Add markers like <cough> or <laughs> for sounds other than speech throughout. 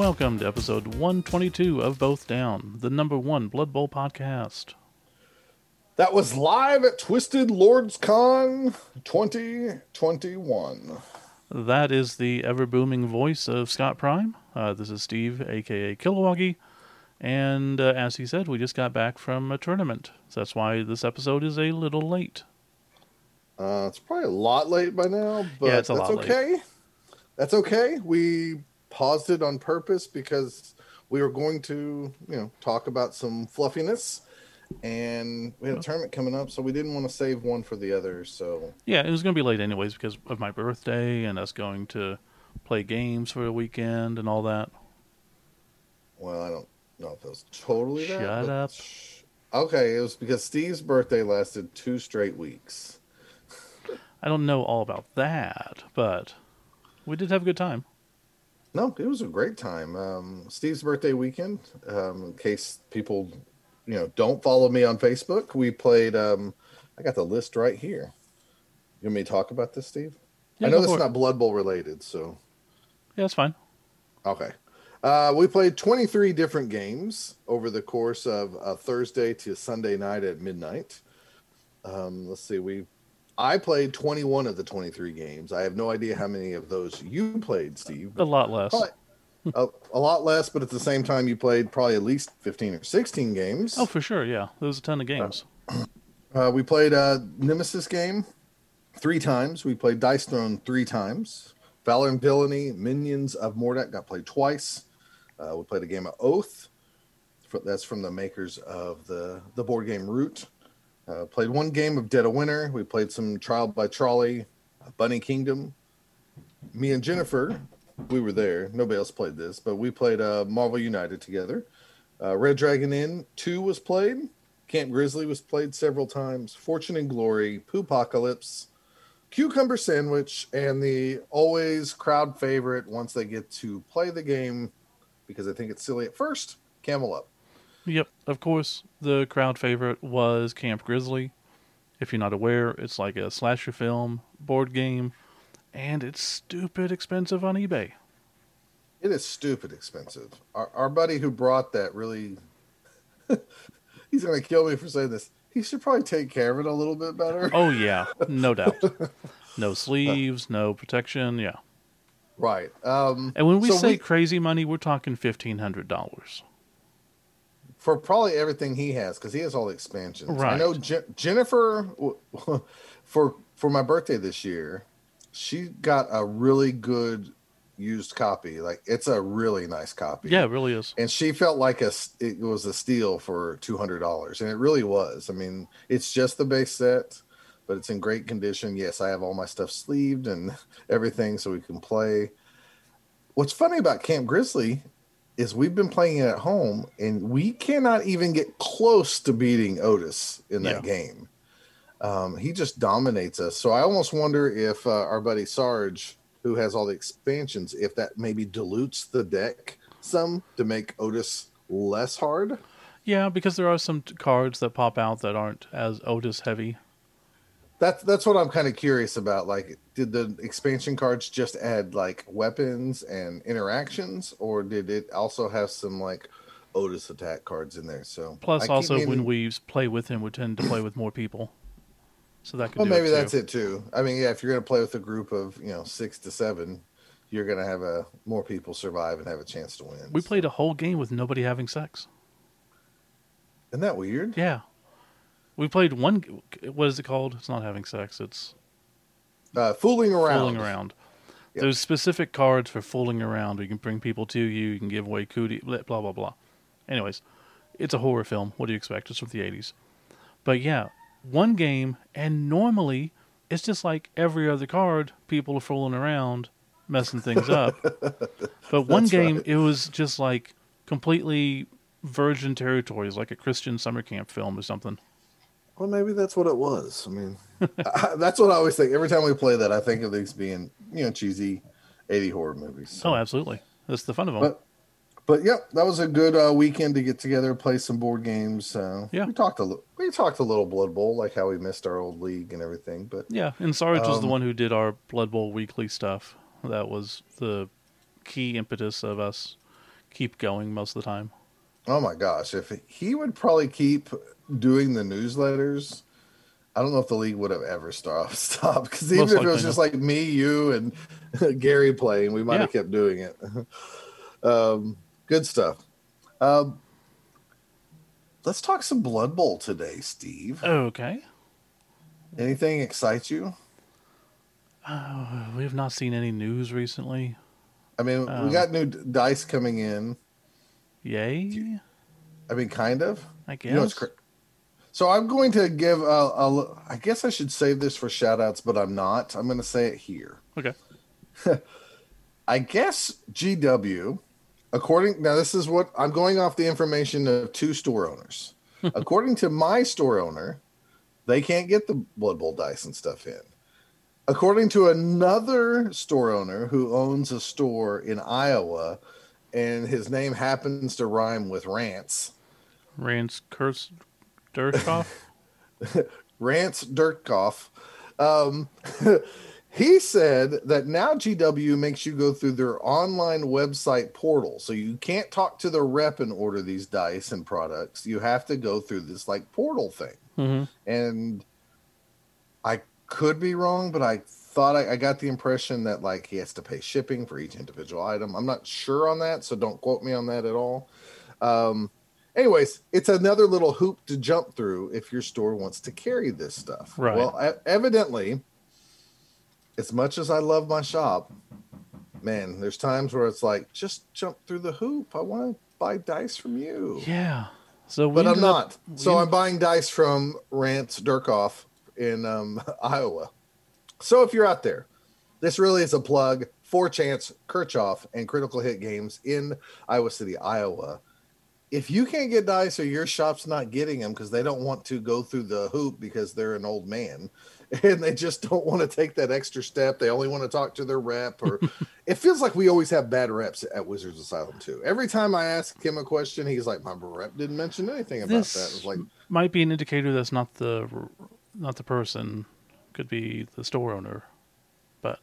Welcome to episode 122 of Both Down, the number one Blood Bowl podcast. That was live at Twisted Lords Con 2021. That is the ever booming voice of Scott Prime. Uh, this is Steve, aka Kilowoggy. And uh, as he said, we just got back from a tournament. So that's why this episode is a little late. Uh, it's probably a lot late by now, but Yeah, it's a that's lot late. okay. That's okay. We paused it on purpose because we were going to, you know, talk about some fluffiness, and we had a tournament coming up, so we didn't want to save one for the other. So Yeah, it was going to be late anyways because of my birthday and us going to play games for the weekend and all that. Well, I don't know if it was totally that. Shut up. Okay, it was because Steve's birthday lasted two straight weeks. <laughs> I don't know all about that, but we did have a good time. No, it was a great time. Um, Steve's birthday weekend. Um, in case people, you know, don't follow me on Facebook, we played. Um, I got the list right here. You want me to talk about this, Steve? Yeah, I know is not Blood Bowl related, so Yeah, it's fine. okay. Uh, we played 23 different games over the course of uh, Thursday to Sunday night at midnight. Um, let's see, we I played 21 of the 23 games. I have no idea how many of those you played, Steve. A lot less. A, a lot less, but at the same time, you played probably at least 15 or 16 games. Oh, for sure. Yeah, there was a ton of games. Uh, we played a Nemesis game three times. We played Dice Throne three times. Valor and Villainy, Minions of Mordak got played twice. Uh, we played a game of Oath. That's from the makers of the, the board game Root. Uh, played one game of Dead of Winter. We played some Trial by Trolley, uh, Bunny Kingdom. Me and Jennifer, we were there. Nobody else played this, but we played uh, Marvel United together. Uh, Red Dragon Inn 2 was played. Camp Grizzly was played several times. Fortune and Glory, Poopocalypse, Cucumber Sandwich, and the always crowd favorite once they get to play the game because I think it's silly at first, Camel Up. Yep, of course, the crowd favorite was Camp Grizzly. If you're not aware, it's like a slasher film board game, and it's stupid expensive on eBay. It is stupid expensive. Our, our buddy who brought that really, <laughs> he's going to kill me for saying this. He should probably take care of it a little bit better. Oh yeah, no <laughs> doubt. No sleeves, no protection. Yeah, Right. Um, and when we so say crazy money, we're talking fifteen hundred dollars. For probably everything he has because he has all the expansions. Right. I know Je- Jennifer <laughs> for for my birthday this year, she got a really good used copy. Like it's a really nice copy. Yeah, it really is. And she felt like a it was a steal for two hundred dollars, and it really was. I mean, it's just the base set, but it's in great condition. Yes, I have all my stuff sleeved and <laughs> everything, so we can play. What's funny about Camp Grizzly is we've been playing it at home, and we cannot even get close to beating Otis in that game. Um, he just dominates us. So I almost wonder if uh, our buddy Sarge, who has all the expansions, if that maybe dilutes the deck some to make Otis less hard. Yeah, because there are some t- cards that pop out that aren't as Otis heavy. That's that's what I'm kind of curious about. Like, did the expansion cards just add like weapons and interactions, or did it also have some like Otis attack cards in there? So Plus, also when we play with him, we tend to play with more people, so that could well, do maybe it that's it too. I mean, yeah, if you're gonna play with a group of you know six to seven, you're gonna have a more people survive and have a chance to win. We played a whole game with nobody having sex. Isn't that weird? Yeah. We played one. What is it called? It's not having sex. It's Uh, fooling around. fooling around. Yep. There's specific cards for fooling around. You can bring people to you. You can give away cootie. Blah blah blah. Anyways, it's a horror film. What do you expect? It's from the '80s. But yeah, one game, and normally it's just like every other card. People are fooling around, messing things <laughs> up. but one That's game, right. it was just like completely virgin territories, like a Christian summer camp film or something. Well, maybe that's what it was. I mean, <laughs> I, that's what I always think. Every time we play that, I think of these being, you know, cheesy 80 horror movies. Oh, absolutely. That's the fun of them. But, but yeah, that was a good uh, weekend to get together, play some board games. Uh, Yeah. we talked a little. We talked a little Blood Bowl, like how we missed our old league and everything. But yeah, and Sarge was the um, one who did our Blood Bowl weekly stuff. That was the key impetus of us keep going most of the time. Oh my gosh, if he would probably keep doing the newsletters, I don't know if the league would have ever <laughs> stopped stopped because even Most if it was just like me, you, and <laughs> Gary playing, we might have kept doing it. <laughs> um, good stuff. Um, let's talk some Blood Bowl today, Steve. Okay. Anything excites you? Uh, we have not seen any news recently. I mean, Um, we got new dice coming in. Yay. I mean, kind of. I guess. You know, it's cra- so I'm going to give. A, a, I guess I should save this for shout outs, but I'm not. I'm going to say it here. okay. <laughs> I guess GW, according now, this is what I'm going off the information of two store owners. <laughs> according to my store owner, they can't get the Blood Bowl dice and stuff in. According to another store owner who owns a store in Iowa, and his name happens to rhyme with Rants, Rance Kurz Dirkoff. <laughs> Rance Dirtkoff. Um, <laughs> he said that now GW makes you go through their online website portal. So you can't talk to the rep and order these dice and products. You have to go through this like portal thing. hmm And I could be wrong, but I thought I, I got the impression that like he has to pay shipping for each individual item. I'm not sure on that, so don't quote me on that at all. Um, anyways, it's another little hoop to jump through if your store wants to carry this stuff. Right. Well, evidently, as much as I love my shop, man, there's times where it's like just jump through the hoop. I want to buy dice from you Yeah. So we but I'm up- not. So I'm buying dice from Rance Durkoff in um, <laughs> Iowa. So if you're out there, this really is a plug for Chance Kirchhoff and Critical Hit Games in Iowa City, Iowa. If you can't get dice or your shop's not getting them because they don't want to go through the hoop because they're an old man <laughs> and they just don't want to take that extra step, they only want to talk to their rep or <laughs> it feels like we always have bad reps at Wizards Asylum too. Every time I ask him a question, he's like, "My rep didn't mention anything about This- that." It's like, might be an indicator that's not the not the person. Could be the store owner. But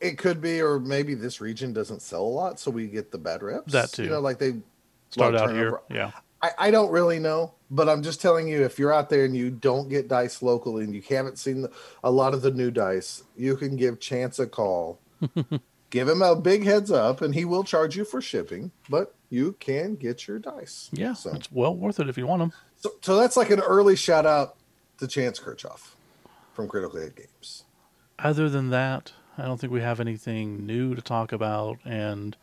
it could be, or maybe this region doesn't sell a lot, so we get the bad reps. That too. You know, like they start out here. Yeah. I, I don't really know, but I'm just telling you, if you're out there and you don't get dice locally and you haven't seen the, a lot of the new dice, you can give Chance a call. <laughs> give him a big heads up, and he will charge you for shipping, but you can get your dice. Yeah. So, It's well worth it if you want them. so, so that's like an early shout out to Chance Kirchhoff from Critical Hit Games. Other than that, I don't think we have anything new to talk about. And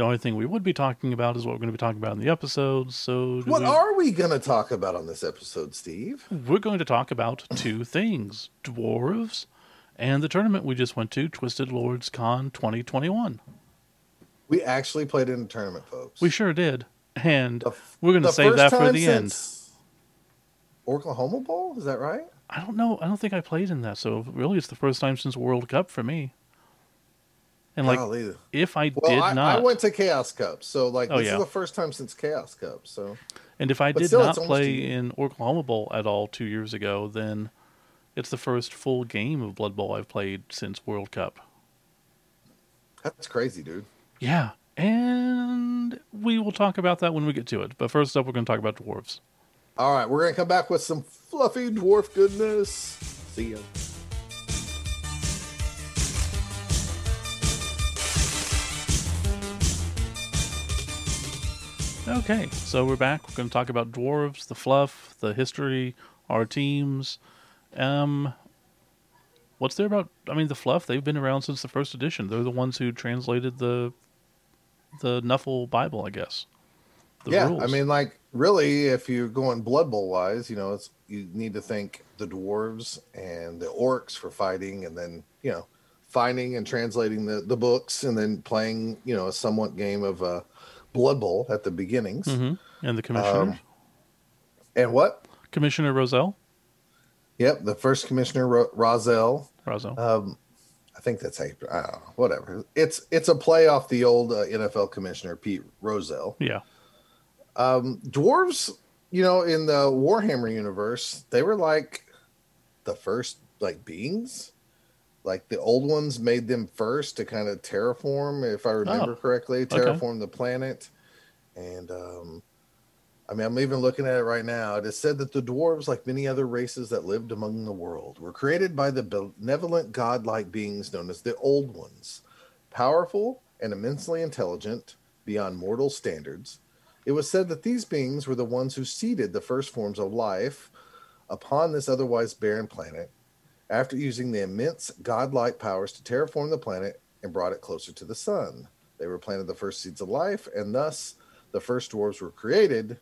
the only thing we would be talking about is what we're going to be talking about in the episode. So What we- are we going to talk about on this episode, Steve? we're going to talk about two things dwarves and the tournament we just went to, Twisted Lords Con 2021. We actually played in a tournament, folks. We sure did. And f- we're going to save that for the end. Oklahoma Bowl, is that right? I don't know. I don't think I played in that. So really, it's the first time since World Cup for me. And like, Golly. if I well, did I, not, I went to Chaos Cup, so like Oh, this yeah. is the first time since Chaos Cup. So and if I but did still, not it's almost a play in Oklahoma Bowl at all two years ago, then it's the first full game of Blood Bowl I've played since World Cup. that's crazy, dude. Yeah, and we will talk about that when we get to it. But first up, we're going to talk about dwarves. All right, we're gonna come back with some fluffy dwarf goodness. See ya. Okay, so we're back. We're going to talk about dwarves, the fluff, the history, our teams. Um, what's there about? I mean, the fluff. They've been around since the first edition. They're the ones who translated the the Nuffle Bible, I guess. The yeah, rules. I mean, like really, if you're going Blood Bowl wise, you know, it's you need to think the dwarves and the orcs for fighting, and then you know, finding and translating the the books, and then playing, you know, a somewhat game of uh, Blood Bowl at the beginnings. hmm and the commissioner, Um, And what? Commissioner Roselle, Yep, the first commissioner Ro- Rozelle. Roselle. Um, I think that's how you, I don't know, whatever. It's it's a play off the old uh, NFL commissioner Pete Rozelle. yeah, Um, dwarves, you know, in the Warhammer universe, they were like the first like beings. Like the old ones made them first to kind of terraform, if I remember correctly, terraform the planet. and um, I mean, I'm even looking at it right now. It is said that the dwarves, like many other races that lived among the world, were created by the benevolent godlike beings known as the Old Ones, powerful and immensely intelligent beyond mortal standards. It was said that these beings were the ones who seeded the first forms of life upon this otherwise barren planet after using the immense godlike powers to terraform the planet and brought it closer to the sun. They were planted the first seeds of life, and thus the first dwarves were created.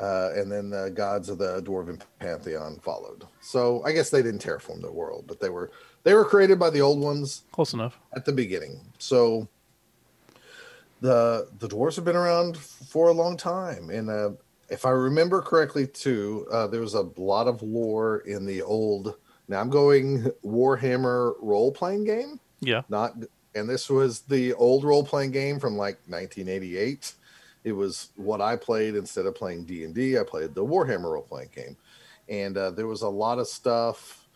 Uh, and then the gods of the dwarven pantheon followed. So I guess they didn't terraform the world, but they were they were created by the old ones Close enough. at the beginning. So the the dwarves have been around for a long time, and uh, if I remember correctly, too, uh, there was a lot of lore in the old. Now I'm going Warhammer role playing game, Yeah. not, and this was the old role playing game from like 1988. It was what I played instead of playing D and I played the Warhammer role playing game, and uh, there was a lot of stuff.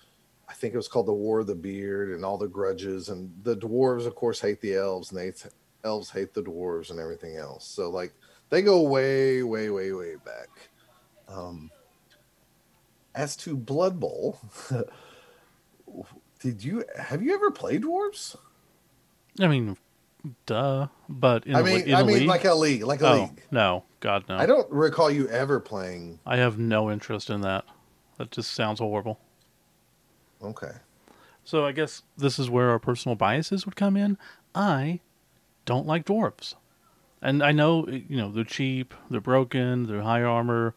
I think it was called the War of the Beard and all the grudges, and the dwarves, of course, hate the elves, and they elves hate the dwarves and everything else. So like they go way, way, way, way back. Um, as to Blood Bowl, <laughs> did you have you ever played dwarves? I mean, duh. But in I a mean, in I a mean, league? like a league, like a oh league. no, God no. I don't recall you ever playing. I have no interest in that. That just sounds horrible. Okay, So I guess this is where our personal biases would come in. I don't like dwarves. And I know, you know, they're cheap, they're broken, they're high armor,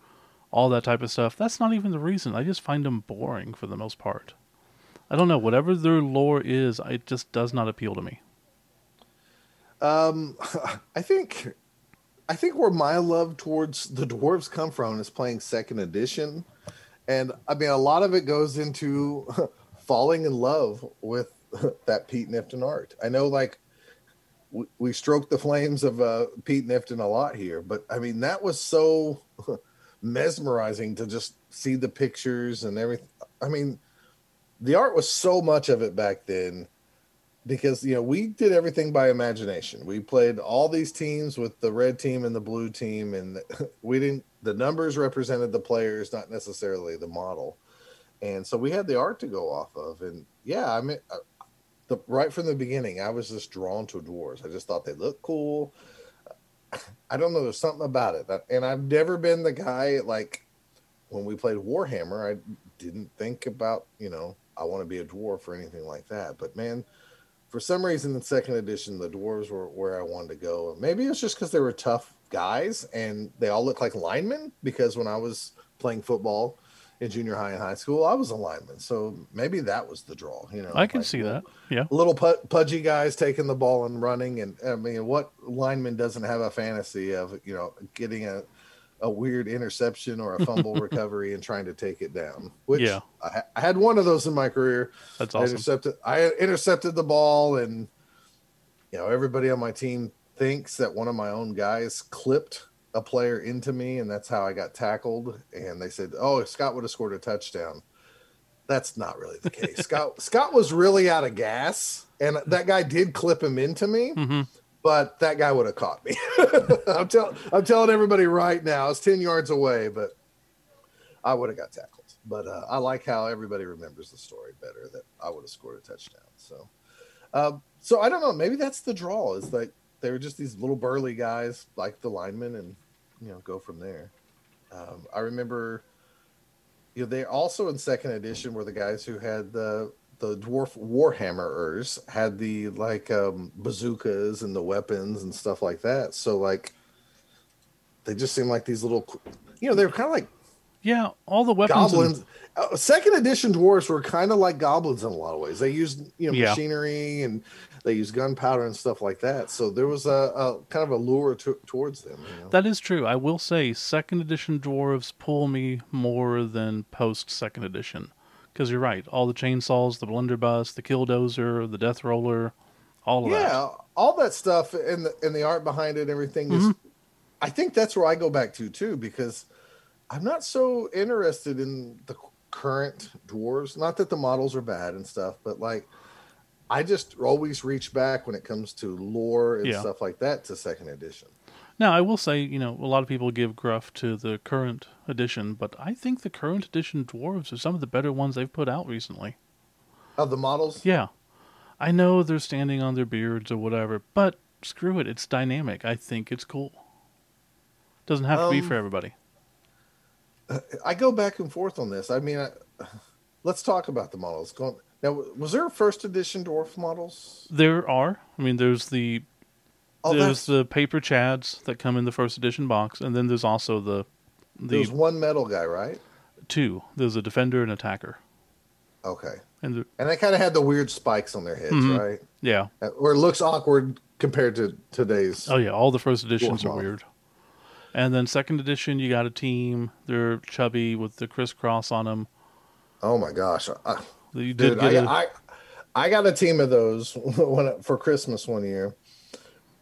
all that type of stuff. That's not even the reason. I just find them boring for the most part. I don't know, whatever their lore is, it just does not appeal to me. um, <laughs> I think, I think where my love towards the dwarves come from is playing second edition, and I mean a lot of it goes into <laughs> falling in love with <laughs> that Pete Knifton art. I know, like we, we stroked the flames of uh, Pete Knifton a lot here, but I mean that was so mesmerizing to just see the pictures and everything. I mean, the art was so much of it back then because you know we did everything by imagination. We played all these teams with the red team and the blue team, and <laughs> we didn't. The numbers represented the players, not necessarily the model, and so we had the art to go off of. And yeah, I mean, uh, the right from the beginning, I was just drawn to dwarves. I just thought they looked cool. I don't know. There's something about it, that, and I've never been the guy like when we played Warhammer. I didn't think about you know I want to be a dwarf or anything like that. But man, for some reason in second edition, the dwarves were where I wanted to go. Maybe it's just because they were tough guys and they all looked like linemen. Because when I was playing football in junior high and high school, I was a lineman, so maybe that was the draw. You know, I can like see little- that. Uh, yeah. little pu- pudgy guys taking the ball and running. And I mean, what lineman doesn't have a fantasy of you know getting a a weird interception or a fumble <laughs> recovery and trying to take it down? Which Yeah. I, I had one of those in my career. That's I awesome. intercepted. I intercepted the ball, and you know everybody on my team thinks that one of my own guys clipped a player into me, and that's how I got tackled. And they said, "Oh, Scott would have scored a touchdown." That's not really the case. <laughs> Scott Scott was really out of gas, and that guy did clip him into me. hmm But that guy would have caught me. <laughs> I'm telling I'm telling everybody right now, it's ten yards away, but I would have got tackled. But uh, I like how everybody remembers the story better that I would have scored a touchdown. So, um, so I don't know. Maybe that's the draw. Is like they were just these little burly guys, like the linemen, and you know, go from there. Um, I remember, you know, they also in second edition were the guys who had the the dwarf warhammerers had the like um, bazookas and the weapons and stuff like that. So like, they just seemed like these little, you know, they were kind of like Yeah, all the weapons. and- goblins. Uh, second edition dwarves were kind of like goblins in a lot of ways. They used you know Yeah. machinery and they used gunpowder and stuff like that. So there was a, a kind of a lure to, towards them. You know? That is true. I will say, second edition dwarves pull me more than post second edition. Because you're right, all the chainsaws, the blunderbuss, the killdozer, the death roller, all of yeah, that. Yeah, all that stuff and the and the art behind it, and everything is. Mm-hmm. I think that's where I go back to too because I'm not so interested in the current dwarves. Not that the models are bad and stuff, but like I just always reach back when it comes to lore and Yeah. stuff like that to second edition. Now, I will say, you know, a lot of people give gruff to the current edition, but I think the current edition dwarves are some of the better ones they've put out recently. Of the models, Yeah. I know they're standing on their beards or whatever, but screw it. It's dynamic. I think it's cool. Doesn't have to be Um, for everybody. I go back and forth on this. I mean, I, let's talk about the models. Now, was there first edition dwarf models? There are. I mean, there's the Oh, there's that's, the paper chads that come in the first edition box, and then there's also the the there's one metal guy, right? two. There's a defender and attacker, Okay. and the, And they kind of had the weird spikes on their heads, Mhm. right? yeah, Or it looks awkward compared to today's. oh yeah, all the first editions are model. weird. And then second edition, you got a team. They're chubby with the crisscross on them. Oh my gosh. I, You did Dude, get I, a, I, I got a team of those <laughs> when, for Christmas one year.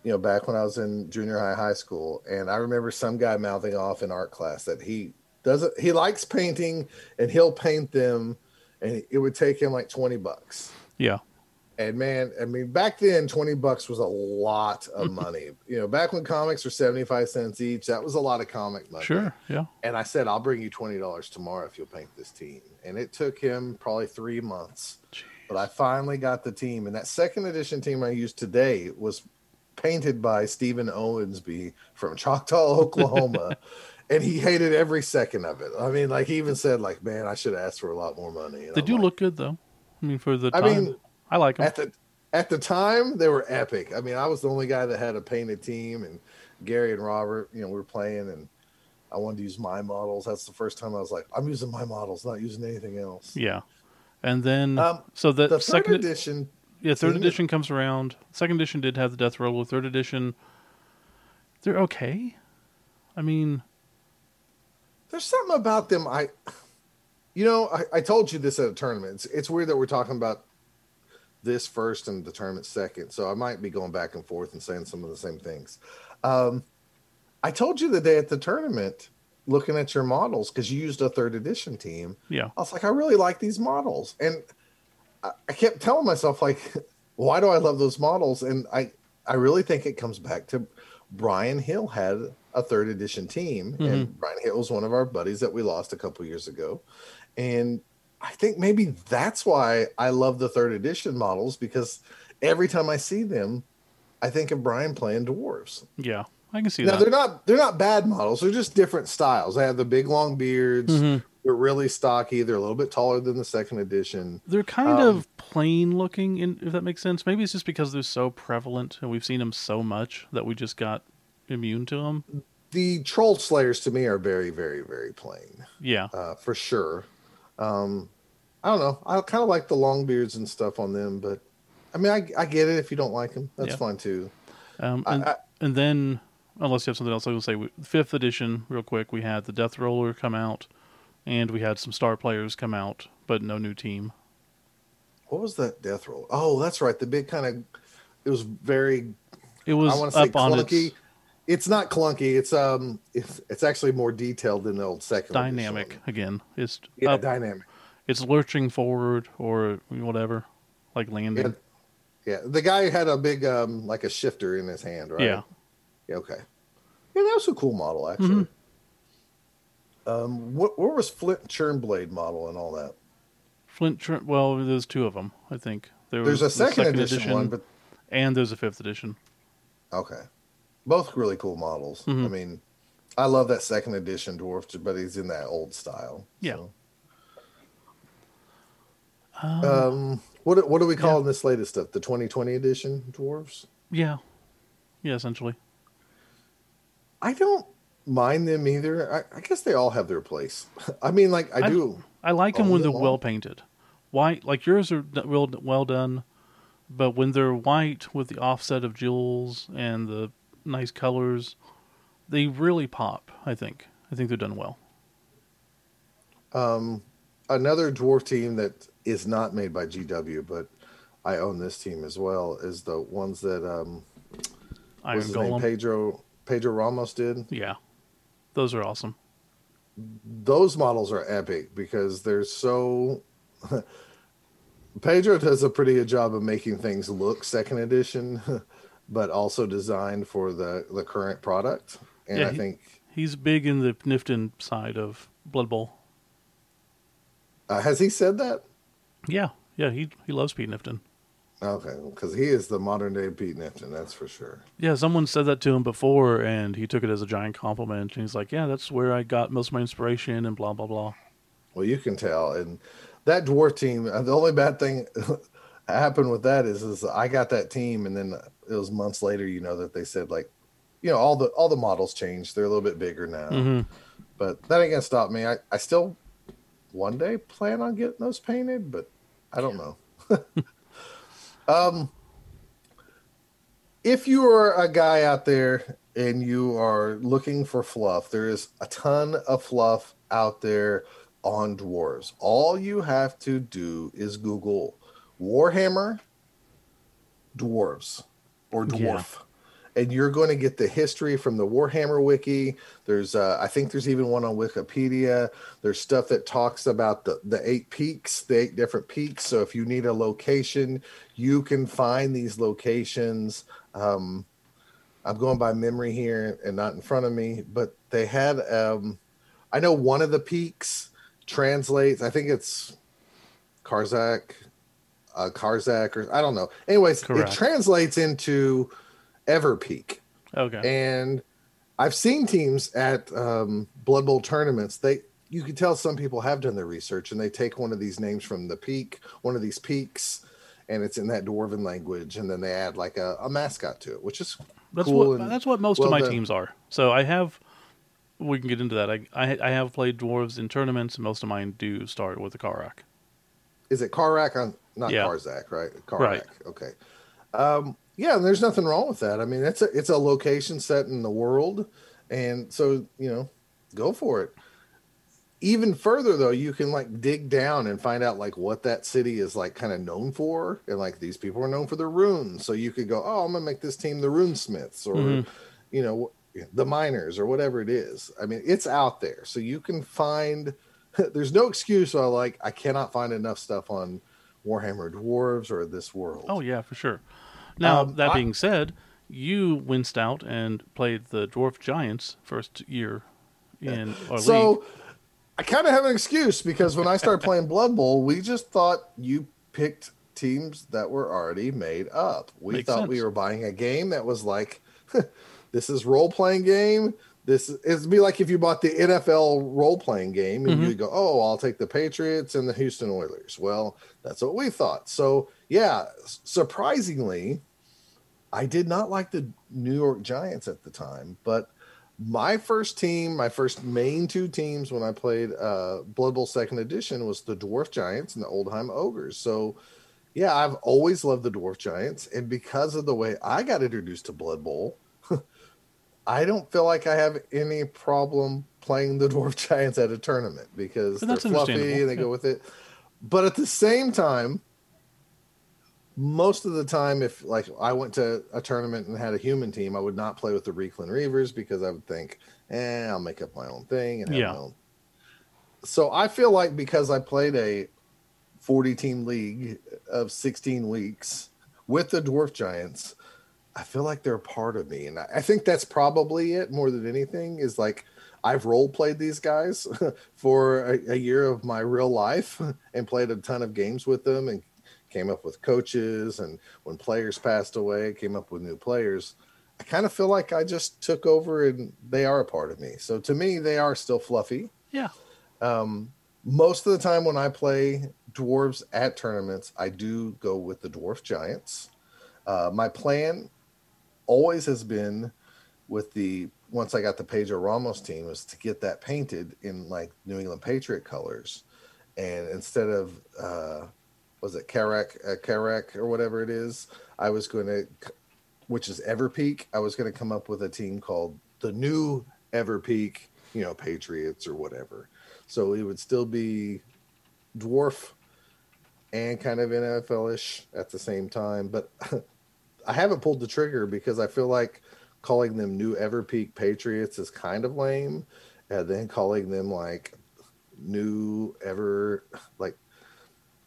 You know, back when I was in junior high, high school, and I remember some guy mouthing off in art class that he doesn't. He likes painting, and he'll paint them, and it would take him like twenty bucks. yeah, And man, I mean, back then, twenty bucks was a lot of <laughs> money. you know, back when comics were seventy-five cents each, that was a lot of comic money. sure, yeah, And I said, I'll bring you twenty dollars tomorrow if you'll paint this team. And it took him probably three months, but I finally got the team. And that second edition team I used today was painted by Stephen Owensby from Choctaw, <laughs> Oklahoma. and he hated every second of it. I mean, like he even said, like, man, I should have asked for a lot more money. And they I'm do like, look good though. I mean, for the I time, mean, I like them. at the at the time they were epic. I mean, I was the only guy that had a painted team, and Gary and Robert, you know, we were playing, and I wanted to use my models. That's the first time I was like, I'm using my models, not using anything else. Yeah, and then Um, so the, The third second edition, yeah third edition comes around. Second edition did have the death roller. Third edition, they're okay. I mean, there's something about them. I, you know, I, I told you this at a tournament. It's, it's weird that we're talking about this first and the tournament second. So I might be going back and forth and saying some of the same things. Um, I told you the day at the tournament, looking at your models because you used a third edition team. yeah, I was like, I really like these models, and I, I kept telling myself like, <laughs> why do I love those models? And I, I really think it comes back to Brian Hill had a third edition team, and Brian Hill was one of our buddies that we lost a couple years ago, and I think maybe that's why I love the third edition models because every time I see them, I think of Brian playing dwarves. yeah, I can see Now that. they're not they're not bad models. They're just different styles. They have the big long beards. Mhm. They're really stocky. They're a little bit taller than the second edition. They're kind Um, of plain looking, in, if that makes sense. Maybe it's just because they're so prevalent and we've seen them so much that we just got immune to them. The troll slayers to me are very, very, very plain, Yeah, uh, for sure. Um, I don't know. I kind of like the long beards and stuff on them, but I mean, I, I get it if you don't like them. That's Yeah. fine too. um, and, I- and then unless you have something else, I will say we- fifth edition, real quick. We had the Death Roller come out, and we had some star players come out, but no new team. What was that death roll? Oh, that's right. The big kind of. It was very It was I want to say up on clunky. its It's not clunky. It's um, it's, it's actually more detailed than the old second. edition dynamic one. again. It's Yeah, up, dynamic. it's lurching forward or whatever, like landing. Yeah, yeah. The guy had a big um, like a shifter in his hand, right? Yeah. Yeah. Okay. Yeah, that was a cool model actually. Mm-hmm. Um, what where was Flint Churnblade model and all that? Flint, Tr- well, there's two of them, I think. There There's was a the second, edition, one, but and there's a fifth edition. okay, both really cool models. I Mhm. mean, I love that second edition dwarf, but he's in that old style. Yeah. so. Um, Um, what what do we call Yeah. this latest stuff? The 2020 edition dwarves? yeah, yeah, essentially. I don't mind them either. I, I guess they all have their place. <laughs> I mean, like I, I- do. I like them when them they're all? well painted. White, like yours are well well done, but when they're white with the offset of jewels and the nice colors, they really pop. I think. I think they're done well. Um, another dwarf team that is not made by GW, but I own this team as well. Is the ones that um, Iron his name? Golem. Pedro Pedro Ramos did. Yeah, those are awesome. Those models are epic because they're so. <laughs> Pedro does a pretty good job of making things look second edition, <laughs> but also designed for the the current product. And Yeah, I he- think He's big in the Knifton side of Blood Bowl. uh, has he said that? Yeah, yeah, he he loves Pete Knifton. Okay, because he is the modern day Pete Knifton, that's for sure. Yeah, someone said that to him before, and he took it as a giant compliment. And he's like, "Yeah, that's where I got most of my inspiration," and blah blah blah. Well, you can tell, and that dwarf team. uh, The only bad thing <laughs> happened with that is, is I got that team, and then it was months later. You know that they said like, you know, all the all the models changed. They're a little bit bigger now, hmm but that ain't gonna stop me. I I still one day plan on getting those painted, but I don't know. <laughs> um, if you are a guy out there and you are looking for fluff, there is a ton of fluff out there on dwarves. All you have to do is Google Warhammer dwarves or Yeah. dwarf. And you're going to get the history from the Warhammer wiki. There's, uh, I think there's even one on Wikipedia. There's stuff that talks about the, the eight peaks, the eight different peaks. So if you need a location, you can find these locations. Um, I'm going by memory here and not in front of me, but they had, um, I know one of the peaks translates, I think it's Karzak, uh, Karzak, or I don't know. Anyways, Correct. it translates into Everpeak. Okay. And I've seen teams at um, Blood Bowl tournaments. They you can tell some people have done their research and they take one of these names from the peak, one of these peaks, and it's in that dwarven language, and then they add like a, a mascot to it, which is That's cool what and that's what most well of my done. teams are. So I have. We can get into that. I, I I have played dwarves in tournaments, and most of mine do start with a Karak. is it Karak on not Yeah. Karzak, right? Karak. Right. Okay. Um, yeah, there's nothing wrong with that. I mean, it's a it's a location set in the world, and so you know, go for it. Even further though, you can like dig down and find out like what that city is like kind of known for, and like these people are known for their runes. So you could go, oh, I'm gonna make this team the runesmiths, or Mhm. you know, the miners, or whatever it is. I mean, it's out there, so you can find. <laughs> There's no excuse. why like I cannot find enough stuff on Warhammer Dwarves or this world. Oh yeah, for sure. Now Um, that I- being said, you winced out and played the dwarf giants first year in our league. so I kind of have an excuse because when I started playing Blood Bowl, we just thought you picked teams that were already made up. We Makes thought we were buying a game that was like, <laughs> this is role playing game. This is, it'd be like if you bought the NFL role playing game and Mhm. you go, oh, I'll take the Patriots and the Houston Oilers. Well, that's what we thought. So yeah, surprisingly, I did not like the New York Giants at the time, but my first team, my first main two teams when I played uh, Blood Bowl Second Edition was the Dwarf Giants and the Oldheim Ogres. So, yeah, I've always loved the Dwarf Giants, and because of the way I got introduced to Blood Bowl, I don't feel like I have any problem playing the <laughs> Dwarf Giants at a tournament because they're fluffy and they yeah. go with it. But at the same time, most of the time, if like I went to a tournament and had a human team, I would not play with the Reikland Reavers because I would think, eh, I'll make up my own thing and have Yeah. my own. So I feel like because I played a 40 team league of 16 weeks with the Dwarf Giants, I feel like they're a part of me. And I I think that's probably it more than anything is like I've role played these guys <laughs> for a, a year of my real life <laughs> and played a ton of games with them and came up with coaches. And when players passed away, came up with new players. I kind of feel like I just took over and they are a part of me. So to me, they are still fluffy. yeah, Um, most of the time when I play dwarves at tournaments, I do go with the dwarf giants. Uh, my plan always has been with the once I got the Pedro Ramos team was to get that painted in like New England Patriot colors, and instead of uh, was it Karak uh, or whatever it is, I was going to, which is Everpeak. I was going to come up with a team called the New Everpeak, you know, Patriots or whatever. So it would still be dwarf and kind of NFL-ish at the same time. But <laughs> I haven't pulled the trigger because I feel like calling them New Everpeak Patriots is kind of lame, and then calling them like New Ever like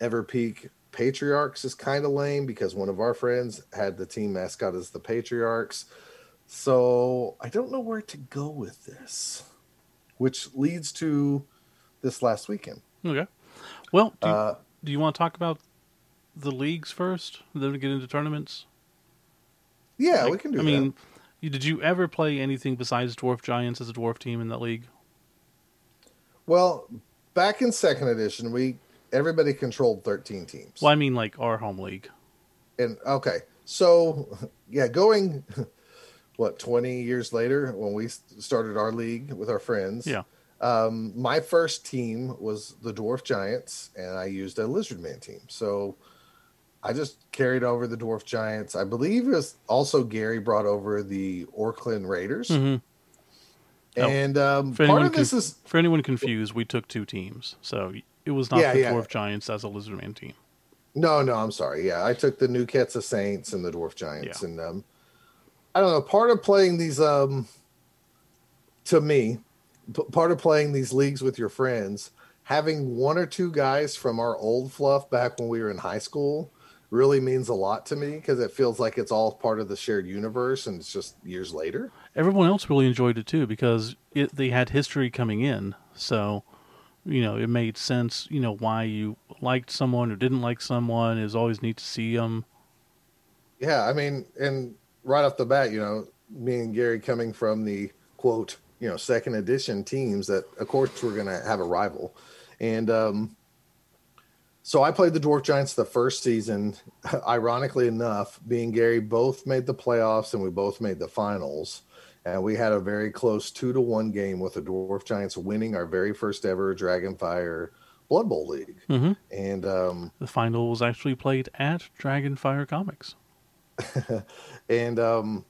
Everpeak Patriarchs is kind of lame because one of our friends had the team mascot as the Patriarchs. So I don't know where to go with this, which leads to this last weekend. Okay. Well, do you, Uh, do you want to talk about the leagues first, then we get into tournaments? Yeah, we can do that. I that. mean, did you ever play anything besides Dwarf Giants as a dwarf team in that league? well, back in second edition, we everybody controlled 13 teams. Well, I mean, like our home league. And okay, so <laughs> yeah, going <laughs> what 20 years later when we started our league with our friends. Yeah. Um, my first team was the Dwarf Giants, and I used a Lizardman team. So I just carried over the Dwarf Giants. I believe it was also Gary brought over the Orkland Raiders. hmm Oh, And um, for part anyone of this conf- is For anyone confused, we took two teams, so it was not Yeah, the yeah. Dwarf Giants as a Lizardman team. No, no, I'm sorry. Yeah, I took the New Ketsa Saints and the Dwarf Giants, Yeah. and um, I don't know. Part of playing these, um, to me, p- part of playing these leagues with your friends, having one or two guys from our old fluff back when we were in high school, really means a lot to me because it feels like it's all part of the shared universe, and it's just years later. Everyone else really enjoyed it too because it, they had history coming in, so you know it made sense. You know why you liked someone or didn't like someone is always neat to see them. Yeah, I mean, and right off the bat, you know, me and Gary coming from the quote, you know, second edition teams that of course we're gonna have a rival. And um so I played the Dwarf Giants the first season. <laughs> Ironically enough, me and Gary both made the playoffs and we both made the finals. And we had a very close two to one game with the Dwarf Giants winning our very first ever Dragonfire Blood Bowl League. hmm And um The final was actually played at Dragonfire Comics. <laughs> and um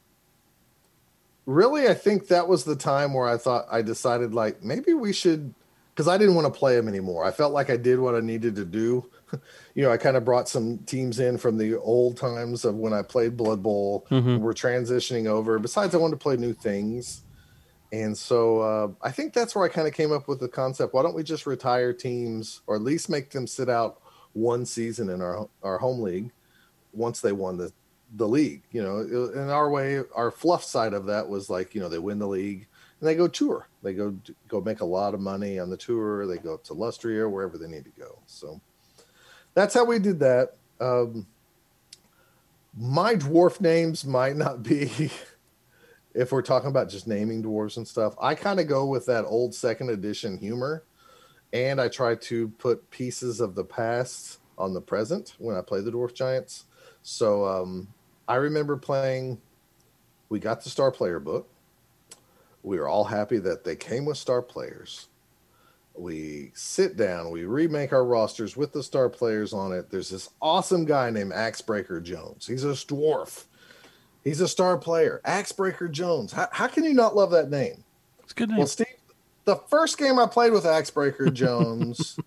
really i think that was the time where i thought i decided like maybe we should because i didn't want to play them anymore i felt like i did what i needed to do <laughs> you know i kind of brought some teams in from the old times of when i played blood bowl Mhm. we're transitioning over besides i wanted to play new things and so uh, i think that's where i kind of came up with the concept why don't we just retire teams or at least make them sit out one season in our our home league once they won the the league. You know, in our way, our fluff side of that was like, you know, they win the league and they go tour. They go go make a lot of money on the tour. They go up to Lustria, wherever they need to go. So that's how we did that. Um, my dwarf names might not be, <laughs> if we're talking about just naming dwarves and stuff. I kind of go with that old second edition humor, and I try to put pieces of the past on the present when I play the dwarf giants. So um, I remember playing. We got the star player book. We are all happy that they came with star players. We sit down, we remake our rosters with the star players on it. There's this awesome guy named Axebreaker Jones. He's a dwarf. He's a star player. Axebreaker Jones. How, how can you not love that name? It's a good name. Well, Steve, the first game I played with Axebreaker <laughs> Jones,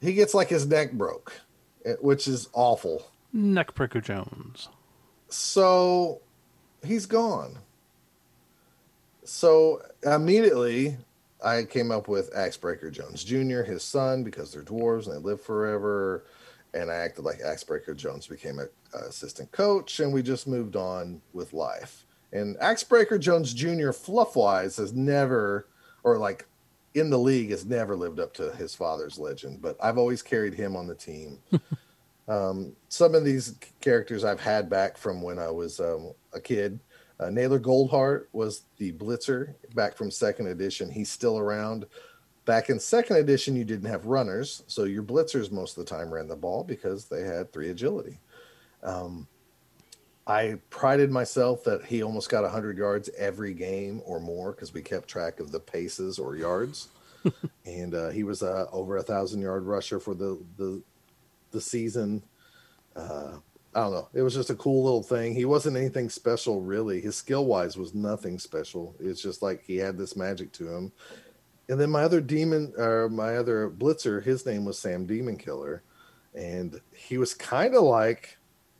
he gets like his neck broke, eh, which is awful. Neckbreaker Jones. So he's gone. So immediately I came up with Axebreaker Jones Jr., his son, because they're dwarves and they live forever. And I acted like Axebreaker Jones became a, a assistant coach, and we just moved on with life. And Axebreaker Jones Jr. fluff wise has never, or like in the league, has never lived up to his father's legend. But I've always carried him on the team. <laughs> um, some of these characters I've had back from when I was um, a kid. Uh, Naylor Goldheart was the Blitzer back from second edition. He's still around. Back in second edition, you didn't have runners, so your blitzers most of the time ran the ball because they had three agility. Um, I prided myself that he almost got 100 yards every game or more because we kept track of the paces or yards. <laughs> and uh, he was uh, over a thousand yard rusher for the the the season. Uh, I don't know. It was just a cool little thing. He wasn't anything special, really. His skill wise was nothing special. It's just like he had this magic to him. And then my other demon, or my other blitzer, his name was Sam Demon Killer, and he was kind of like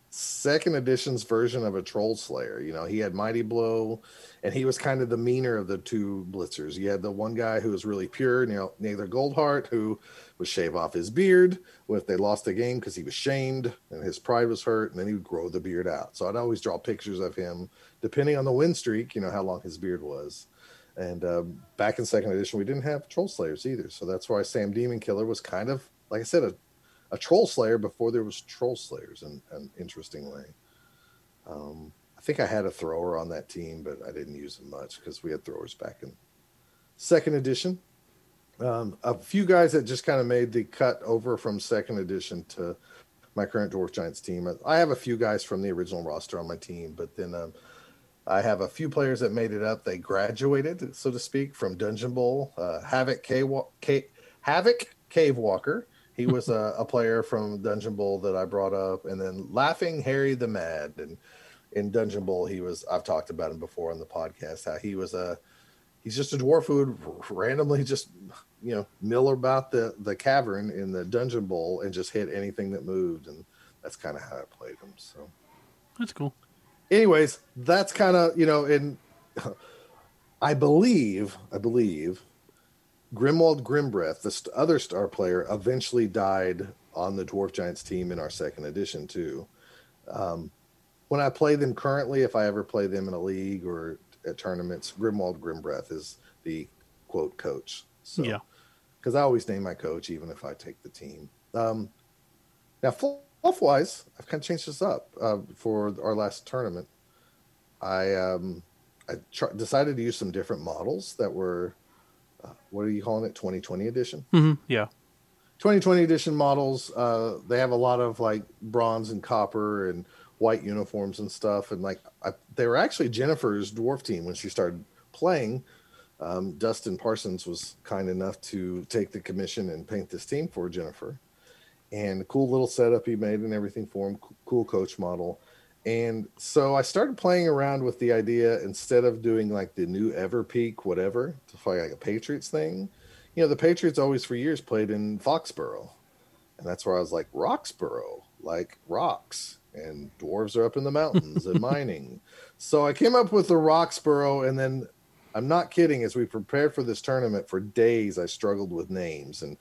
second edition's version of a troll slayer. You know, he had Mighty Blow, and he was kind of the meaner of the two blitzers. You had the one guy who was really pure, you know, Naylor Goldheart, who would shave off his beard if they lost a game because he was shamed and his pride was hurt, and then he would grow the beard out. So I'd always draw pictures of him, depending on the win streak, you know, how long his beard was. And um, back in second edition, we didn't have troll slayers either. So that's why Sam Demon Killer was kind of, like I said, a, a troll slayer before there was troll slayers in an interesting way. Um, I think I had a thrower on that team, but I didn't use him much because we had throwers back in second edition. Um, a few guys that just kind of made the cut over from second edition to my current Dwarf Giants team. I have a few guys from the original roster on my team, but then um, I have a few players that made it up. They graduated, so to speak, from Dungeon Bowl. Uh, Havoc Cave, Cave, Havoc Cave Walker. He <laughs> was a, a, player from Dungeon Bowl that I brought up, and then Laughing Harry the Mad. And in Dungeon Bowl, he was. I've talked about him before on the podcast. How he was a. He's just a dwarf who would randomly just, you know, mill about the the cavern in the Dungeon Bowl and just hit anything that moved, and that's kind of how I played him. So that's cool anyways, that's kind of you know, in I believe, I believe, Grimwald Grimbreath, the st- other star player, eventually died on the Dwarf Giants team in our second edition too. Um, when I play them currently, if I ever play them in a league or at tournaments, Grimwald Grimbreath is the quote coach. So, yeah, because I always name my coach even if I take the team. Um, now, fluff wise, I've kind of changed this up uh, for our last tournament. I um, I tr- decided to use some different models that were, uh, what are you calling it? 2020 edition. Mm-hmm. Yeah. 2020 edition models. Uh, they have a lot of like bronze and copper and white uniforms and stuff. And like I, they were actually Jennifer's dwarf team when she started playing. Um, Dustin Parsons was kind enough to take the commission and paint this team for Jennifer and cool little setup he made and everything for him. Cool coach model. And so I started playing around with the idea instead of doing like the new Everpeak, whatever, to fight like a Patriots thing. You know, the Patriots always for years played in Foxborough. And that's where I was like, Roxborough, like rocks. And dwarves are up in the mountains and <laughs> mining. So I came up with the Roxborough. And then I'm not kidding, as we prepared for this tournament for days, I struggled with names. And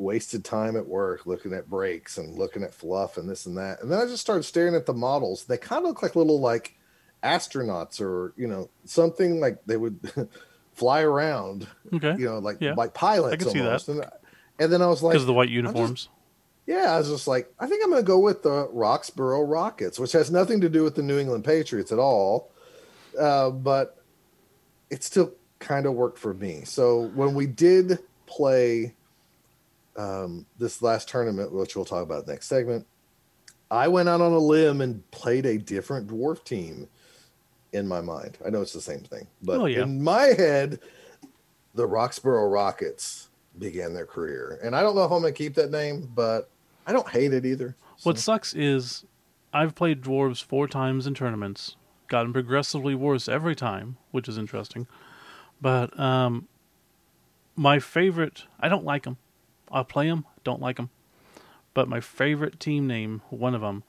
wasted time at work looking at breaks and looking at fluff and this and that. And then I just started staring at the models. They kind of look like little like astronauts or, you know, something like they would <laughs> fly around. Okay. You know, like yeah. like pilots I can almost. see that. And, and then I was like because of the white uniforms. Just, yeah, I was just like, I think I'm going to go with the Roxborough Rockets, which has nothing to do with the New England Patriots at all. Uh, but it still kind of worked for me. So when we did play um, this last tournament, which we'll talk about next segment, I went out on a limb and played a different dwarf team in my mind. I know it's the same thing, but oh, yeah. in my head, the Roxborough Rockets began their career. And I don't know if I'm going to keep that name, but I don't hate it either. So. What sucks is I've played dwarves four times in tournaments, gotten progressively worse every time, which is interesting. But um, my favorite, I don't like them. I'll play them. Don't like them. But my favorite team name, one of them,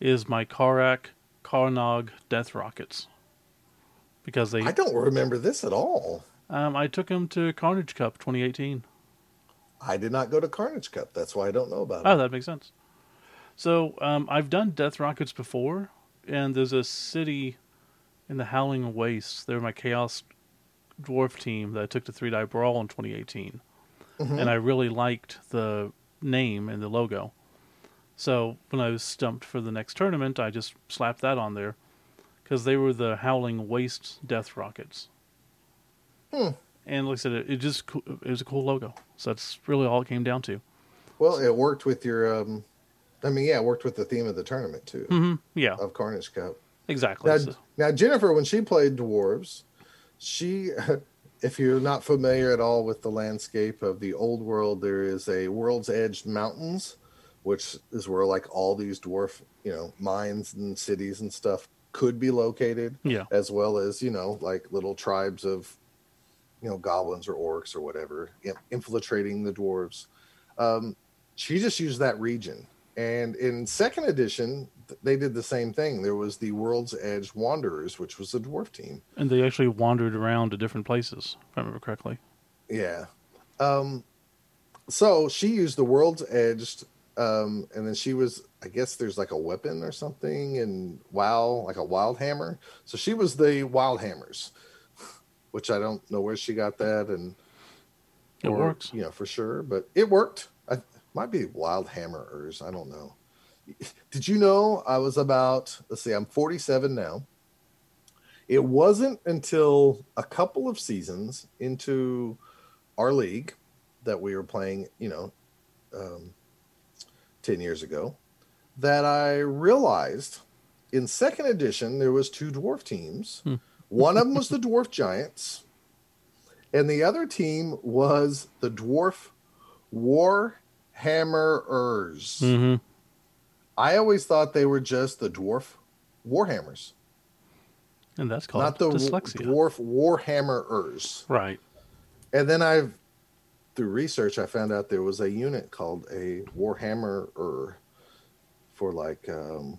is my Karak Karnog Death Rockets. Because they. I don't remember this at all. Um, I took them to Carnage Cup 2018. I did not go to Carnage Cup. That's why I don't know about it. Oh, that makes sense. So um, I've done Death Rockets before, and there's a city in the Howling Wastes. They're my Chaos Dwarf team that I took to Three Die Brawl in 2018 mm-hmm. and I really liked the name and the logo. So when I was stumped for the next tournament, I just slapped that on there because they were the Howling Wastes Death Rockets. Hmm. And like I said, it, it, just it was a cool logo. So that's really all it came down to. Well, it worked with your. Um, I mean, yeah, it worked with the theme of the tournament too. Mm-hmm. Yeah, of Carnage Cup. Exactly. Now, so. now, Jennifer, when she played dwarves, she <laughs> if you're not familiar at all with the landscape of the old world, there is a World's Edge Mountains, which is where like all these dwarf, you know, mines and cities and stuff could be located. Yeah. As well as, you know, like little tribes of, you know, goblins or orcs or whatever infiltrating the dwarves. Um, she just used that region And in second edition, they did the same thing. There was the World's Edge Wanderers, which was a dwarf team. And they actually wandered around to different places, if I remember correctly. Yeah. Um, so she used the World's Edge, um, and then she was, I guess there's like a weapon or something, and wow, like a wild hammer. So she was the wild hammers, which I don't know where she got that, and It or, works. you know, for sure. But it worked. Might be wild hammerers. I don't know. Did you know I was about? Let's see. I'm 47 now. It wasn't until a couple of seasons into our league that we were playing. You know, um, 10 years ago, that I realized in second edition there was two dwarf teams. Hmm. One of them was <laughs> the dwarf giants, and the other team was the dwarf war hammerers. Mm-hmm. I always thought they were just the dwarf warhammers, And that's called not the dyslexia. dwarf warhammerers. right. And then I've through research, I found out there was a unit called a warhammerer for like um,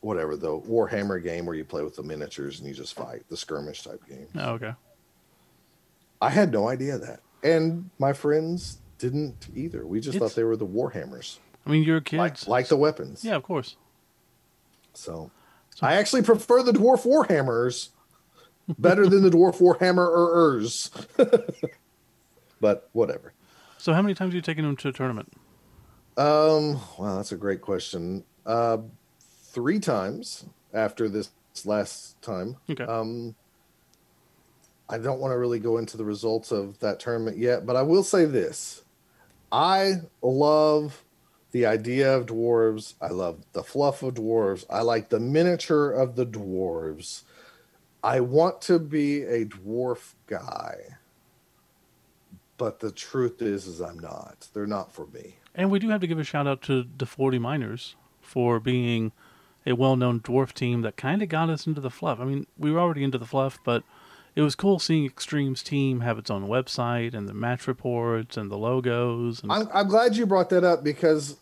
whatever the warhammer game where you play with the miniatures and you just fight the skirmish type game. Oh, okay. I had no idea that, and my friends didn't either. We just It's- thought they were the warhammers, I mean, you're kids. like like the weapons. yeah, of course. So, So- I actually prefer the dwarf warhammers better than the dwarf warhammerers. <laughs> but whatever. So, how many times have you taken them to a tournament? Um, wow, that's a great question. Uh, three times after this last time. Okay. Um, I don't want to really go into the results of that tournament yet, but I will say this: I love the idea of dwarves. I love the fluff of dwarves. I like the miniature of the dwarves. I want to be a dwarf guy, but the truth is, is I'm not. They're not for me. And we do have to give a shout out to the 40 Miners for being a well known dwarf team that kind of got us into the fluff. I mean, we were already into the fluff, but it was cool seeing Extreme's team have its own website and the match reports and the logos. And I'm, I'm glad you brought that up because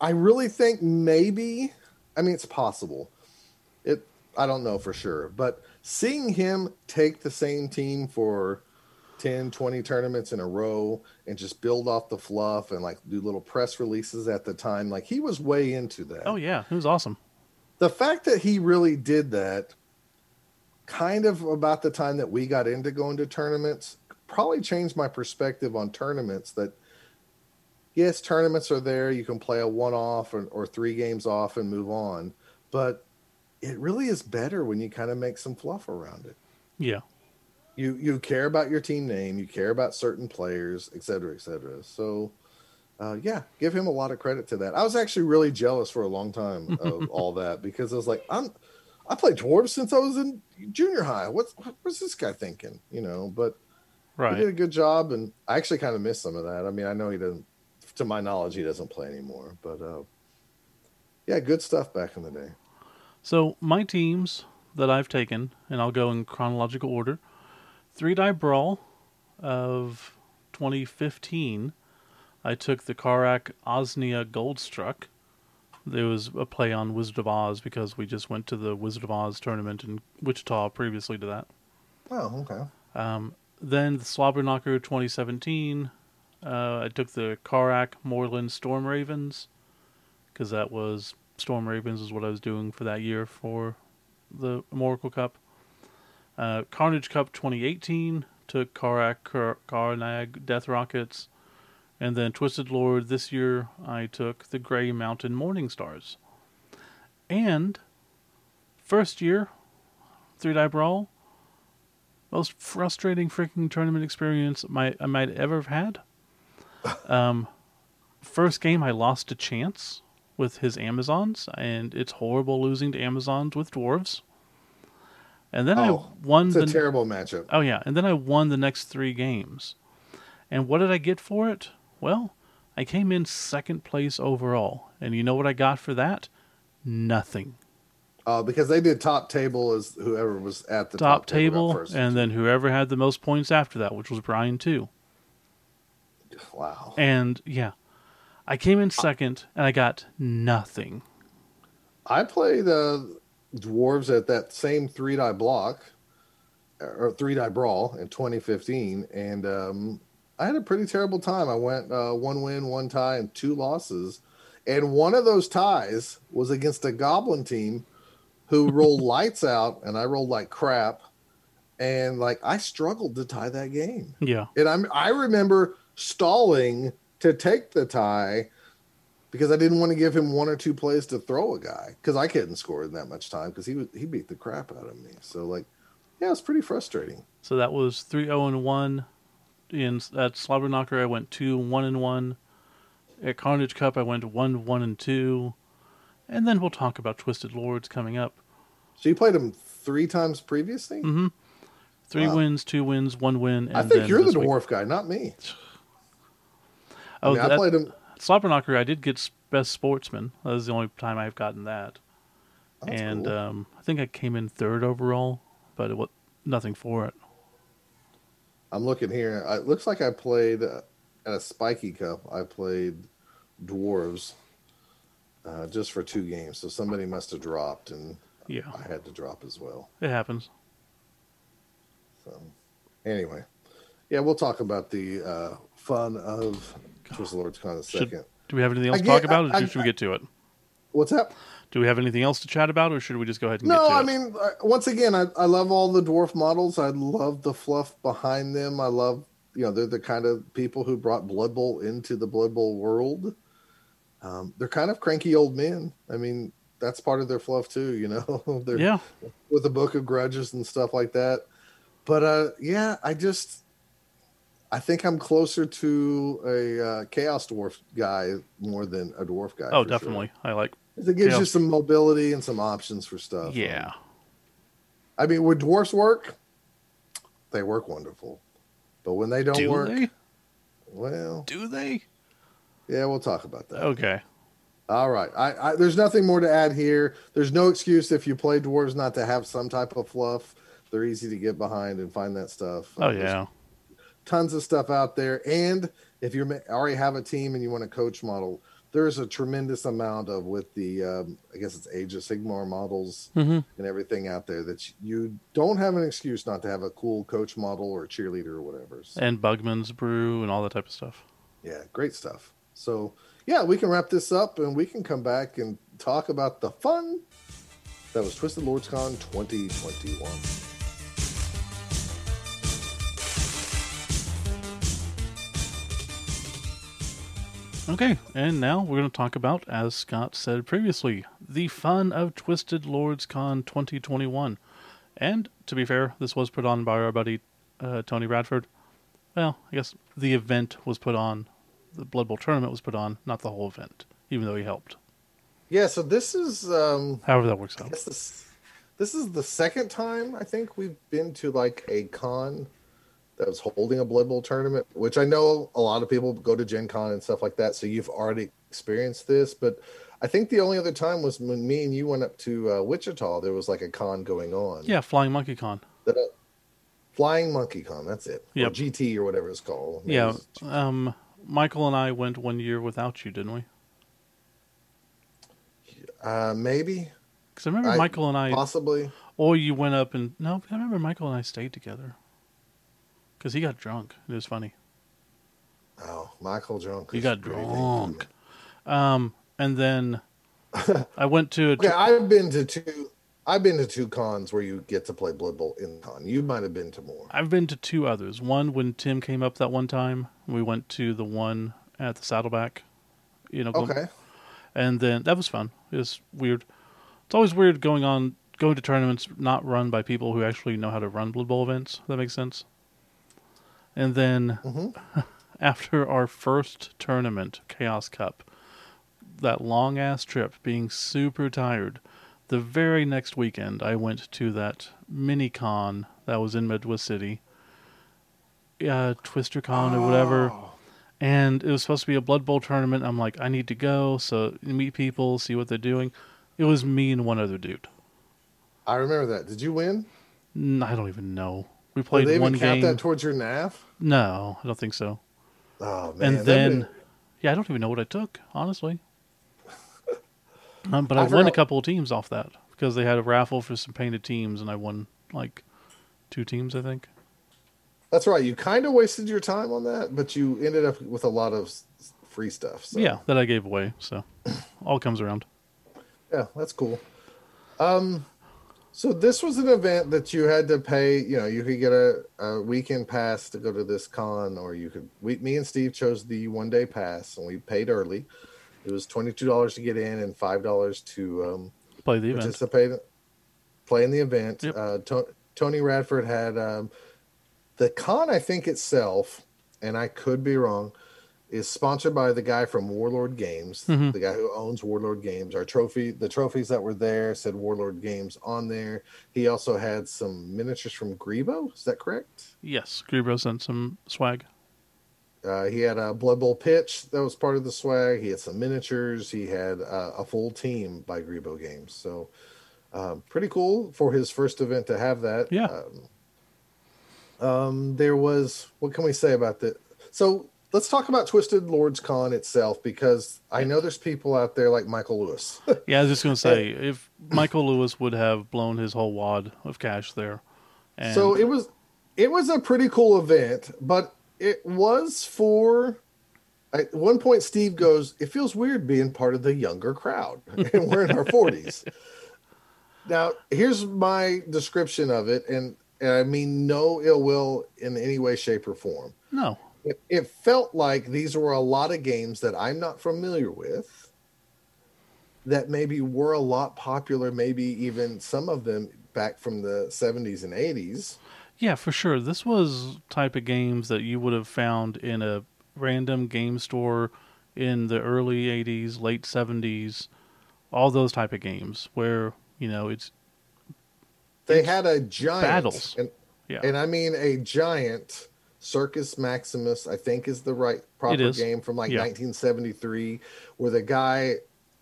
I really think maybe, I mean, it's possible. It, I don't know for sure, but seeing him take the same team for 10, 20 tournaments in a row and just build off the fluff and like do little press releases at the time, like he was way into that. oh, yeah, it was awesome. The fact that he really did that kind of about the time that we got into going to tournaments probably changed my perspective on tournaments that yes tournaments are there you can play a one off or, or three games off and move on but it really is better when you kind of make some fluff around it. Yeah. you you care about your team name you care about certain players et cetera et cetera. So uh, yeah give him a lot of credit to that. I was actually really jealous for a long time of <laughs> all that because i was like i'm i played dwarves since i was in junior high what's what's this guy thinking you know but he did a good job and i actually kind of miss some of that i mean i know he doesn't to my knowledge he doesn't play anymore but uh yeah good stuff back in the day So, my teams that I've taken, and I'll go in chronological order Three Die Brawl of 2015. I took the Karak Osnia Goldstruck. There was a play on Wizard of Oz because we just went to the Wizard of Oz tournament in Wichita previously to that. oh okay Um, then the Slobberknocker 2017. Uh, I took the Karak Moreland Storm Ravens because that was Storm Ravens is what I was doing for that year for the Oracle Cup. Uh, Carnage Cup 2018 took Karak Kar- Karnag Death Rockets, and then Twisted Lord this year I took the Gray Mountain Morning Stars. And first year, Three Die Brawl, most frustrating freaking tournament experience my, I might ever have had. <laughs> Um, first game I lost to Chance with his Amazons, and it's horrible losing to Amazons with dwarves. And then Oh, I won it's a the terrible matchup oh yeah, and then I won the next three games. And what did I get for it? Well, I came in second place overall, and you know what I got for that? Nothing. Uh, because they did top table as whoever was at the Top, top, table, first. and then whoever had the most points after that, which was Brian too. wow. And yeah, I came in second and I got nothing. I played uh, dwarves at that same three die block or three die brawl in 2015, and um, I had a pretty terrible time. I went uh, one win, one tie, and two losses, and one of those ties was against a goblin team who <laughs> rolled lights out, and I rolled like crap, and like I struggled to tie that game. Yeah. And I'm I remember stalling to take the tie because I didn't want to give him one or two plays to throw a guy because I couldn't score in that much time because he was he beat the crap out of me. So like, yeah, it's pretty frustrating. So that was 3 0 and 1. In at Slobber Knocker, I went 2 1 and 1. At Carnage Cup, I went 1 1 and 2. And then we'll talk about Twisted Lords coming up. So you played them three times previously. Mm-hmm. Three Wow. wins, two wins, one win. And I think you're the this week- dwarf guy, not me. I, Oh, mean, I played him. Slobber Knocker, I did get Best Sportsman. That was the only time I've gotten that. That's and cool. um, I think I came in third overall, but it was nothing for it. I'm looking here. It looks like I played uh, at a spiky cup. I played dwarves uh, just for two games. So somebody must have dropped, and Yeah, I had to drop as well. it happens. So anyway, yeah, we'll talk about the uh, fun of Twisted Lords Con in a Should- second. Do we have anything I else to get- talk about, or I- I- should we get to it? What's that? Do we have anything else to chat about, or should we just go ahead and No, get to I it? mean, uh, once again, I, I love all the dwarf models. I love the fluff behind them. I love, you know, they're the kind of people who brought Blood Bowl into the Blood Bowl world. Um, they're kind of cranky old men. I mean, that's part of their fluff too, you know. <laughs> they're yeah, with the Book of Grudges and stuff like that. But uh, yeah, I just, I think I'm closer to a uh, Chaos Dwarf guy more than a dwarf guy. oh, for sure. definitely. I like. It gives you some mobility and some options for stuff. Yeah, I mean, would dwarfs work? They work wonderful. But when they don't do work, they? well, Do they? yeah, we'll talk about that. Okay. All right. I, I there's nothing more to add here. There's no excuse if you play dwarves not to have some type of fluff. They're easy to get behind and find that stuff. Oh yeah. tons of stuff out there. And if you already have a team and you want a coach model, there's a tremendous amount of with the um, I guess it's Age of Sigmar models hmm and everything out there that you don't have an excuse not to have a cool coach model or cheerleader or whatever. So, And Bugman's Brew and all that type of stuff. yeah, great stuff. So yeah, we can wrap this up and we can come back and talk about the fun that was Twisted Lords Con 2021. Okay, and now we're going to talk about, as Scott said previously, the fun of Twisted Lords Con 2021. And to be fair, this was put on by our buddy uh, Tony Bradford. Well, I guess the event was put on, the Blood Bowl tournament was put on, not the whole event, even though he helped. Yeah, so this is um However, that works I out. guess this this is the second time I think we've been to like a con that was holding a Blood Bowl tournament, which I know a lot of people go to Gen Con and stuff like that. So you've already experienced this, but I think the only other time was when me and you went up to uh, Wichita. There was like a con going on. Yeah, Flying Monkey Con. That, uh, Flying Monkey Con. That's it. Yeah, GT or whatever it's called. Maybe Yeah, it's- um, Michael and I went one year without you, didn't we? Uh, maybe, Because I remember I- Michael and I, possibly. or you went up and no, I remember Michael and I stayed together. Because he got drunk. It was funny. Oh, Michael drunk. He got drunk. Um, and then <laughs> I went to a Okay, I've been to two. I've been to two cons where you get to play Blood Bowl in con. You might have been to more. I've been to two others. One when Tim came up that one time. We went to the one at the Saddleback. You know, Okay. and then that was fun. It was weird. It's always weird going on going to tournaments not run by people who actually know how to run Blood Bowl events. That makes sense. And then hmm <laughs> after our first tournament, Chaos Cup, that long ass trip, being super tired, the very next weekend I went to that mini con that was in Midwest City, uh, Twister Con or whatever, Oh, and it was supposed to be a Blood Bowl tournament. I'm like, I need to go, so meet people, see what they're doing. It was me and one other dude. I remember that. Did you win? I don't even know. We Did played they one even count game. that towards your NAF? No, I don't think so. Oh man. and then been- Yeah, I don't even know what I took, honestly. Um, but <laughs> I I, won a couple of teams off that because they had a raffle for some painted teams, and I won like two teams, I think. That's right. You kind of wasted your time on that, but you ended up with a lot of free stuff. So. Yeah, that I gave away. So all comes around. Yeah, that's cool. Um, so this was an event that you had to pay. You know, you could get a, a weekend pass to go to this con, or you could. We, me and Steve chose the one day pass, and we paid early. It was twenty two dollars to get in and five dollars to um, Play the event. participate, play in the event. Yep. Uh, to- Tony Radford had um, the con. I think itself, and I could be wrong, is sponsored by the guy from Warlord Games, Mhm. the guy who owns Warlord Games. Our trophy, the trophies that were there said Warlord Games on there. He also had some miniatures from Greebo. Is that correct? Yes, Greebo sent some swag. Uh, he had a Blood Bowl pitch that was part of the swag. He had some miniatures. He had uh, a full team by Greebo Games. So, um, pretty cool for his first event to have that. Yeah. Um, um, there was what can we say about that? So let's talk about Twisted Lords Con itself because I know there's people out there like Michael Lewis. <laughs> Yeah, I was just gonna say if Michael Lewis would have blown his whole wad of cash there, and so it was it was a pretty cool event, but it was for at one point Steve goes, It feels weird being part of the younger crowd. <laughs> And we're in our forties. Now, here's my description of it, and, and I mean no ill will in any way, shape, or form. no, It, it felt like these were a lot of games that I'm not familiar with that maybe were a lot popular, maybe even some of them back from the 70s and 80s. yeah, for sure. This was type of games that you would have found in a random game store in the early '80s, late '70s, all those type of games where you know it's They It's had a giant battles. and, yeah, and I mean a giant Circus Maximus, I think is the right proper game from like Yeah. 1973, where the guy,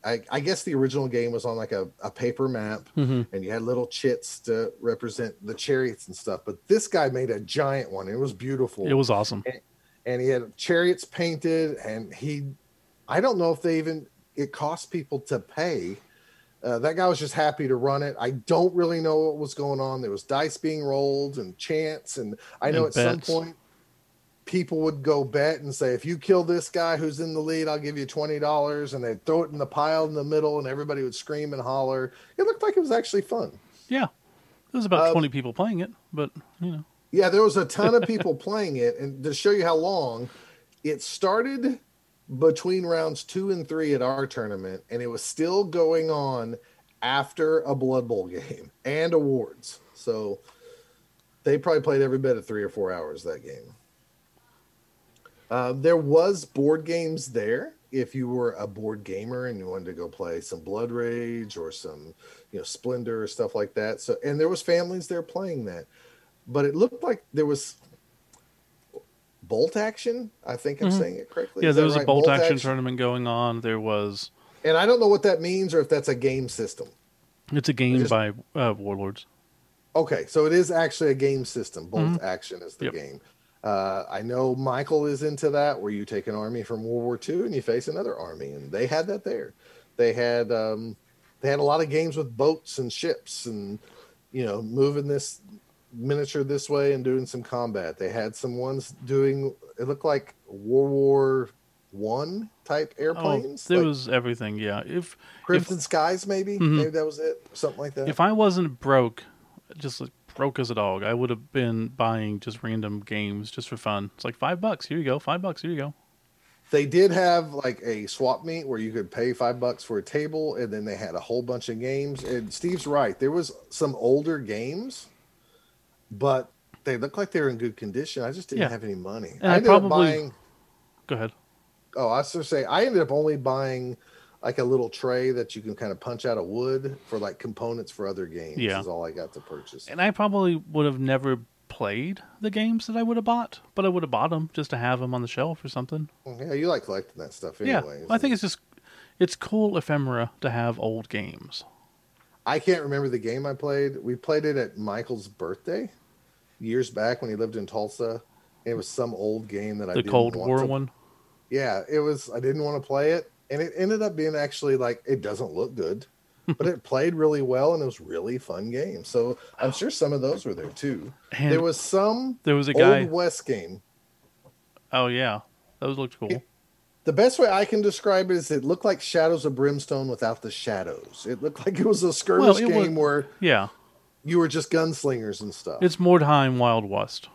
I, I guess the original game was on like a, a paper map, Mhm. and you had little chits to represent the chariots and stuff. But this guy made a giant one. It was beautiful. it was awesome. and he had chariots painted, and he, I don't know if they even it cost people to pay. Uh, that guy was just happy to run it. I don't really know what was going on. There was dice being rolled and chance, and I know And at bets. some point people would go bet and say, "If you kill this guy who's in the lead, I'll give you twenty dollars," and they'd throw it in the pile in the middle, and everybody would scream and holler. It looked like it was actually fun. Yeah, there was about Um, 20 people playing it, but you know, Yeah, there was a ton of people <laughs> playing it, and to show you how long, it started between rounds two and three at our tournament, and it was still going on after a Blood Bowl game and awards. So they probably played every bit of three or four hours that game. Uh, there was board games there if you were a board gamer and you wanted to go play some Blood Rage or some, you know, Splendor or stuff like that. So and there was families there playing that but it looked like there was bolt action. I think I'm Mhm. saying it correctly. yeah, Is there was a right? bolt action tournament going on. There was and I don't know what that means or if that's a game system. it's a game just- by uh, Warlords. Okay, so it is actually a game system. Bolt action is the Yep. game. Uh, I know Michael is into that, where you take an army from World War II and you face another army, and they had that there. They had um, they had a lot of games with boats and ships, and you know, moving this miniature this way and doing some combat. They had some ones doing it looked like World War One type airplanes, Oh, there like was everything. Yeah, if Crimson Skies, maybe Mhm. maybe that was it, something like that. if I wasn't broke, just like broke as a dog, I would have been buying just random games just for fun. It's like five bucks. Here you go. Five bucks. Here you go. They did have like a swap meet where you could pay five bucks for a table, and then they had a whole bunch of games. And Steve's right; there was some older games, but they looked like they were in good condition. I just didn't Yeah. have any money. And I ended up probably- buying. Go ahead. Oh, I was going to say I ended up only buying like a little tray that you can kind of punch out of wood for like components for other games. Yeah. is all I got to purchase. And I probably would have never played the games that I would have bought, but I would have bought them just to have them on the shelf or something. Mm, yeah, you like collecting that stuff, anyway. Yeah. I think it's just it's cool ephemera to have old games. I can't remember the game I played. We played it at Michael's birthday years back when he lived in Tulsa. It was some old game that I The Cold War to- one. yeah, it was. I didn't want to play it, and it ended up being actually like it doesn't look good, <laughs> but it played really well, and it was really fun game. So I'm sure some of those were there too. And there was some there was a guy. old west game. Oh yeah, those looked cool. The best way I can describe it is it looked like Shadows of Brimstone without the shadows. It looked like it was a skirmish Well, it was- game where Yeah, you were just gunslingers and stuff. it's Mordheim Wild West.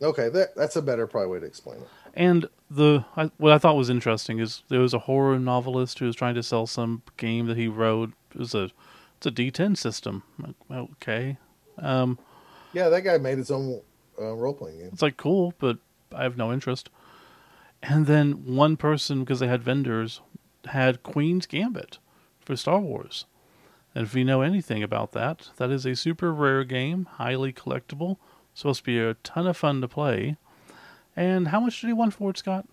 okay, that, that's a better probably way to explain it. And the I, what I thought was interesting is there was a horror novelist who was trying to sell some game that he wrote. It was a it's a D10 system. Like, Okay, um, Yeah, that guy made his own uh, role playing game. it's like cool, but I have no interest. And then one person, because they had vendors, had Queen's Gambit for Star Wars. And if you know anything about that, that is a super rare game, highly collectible, supposed to be a ton of fun to play. And how much did he want for it, Scott?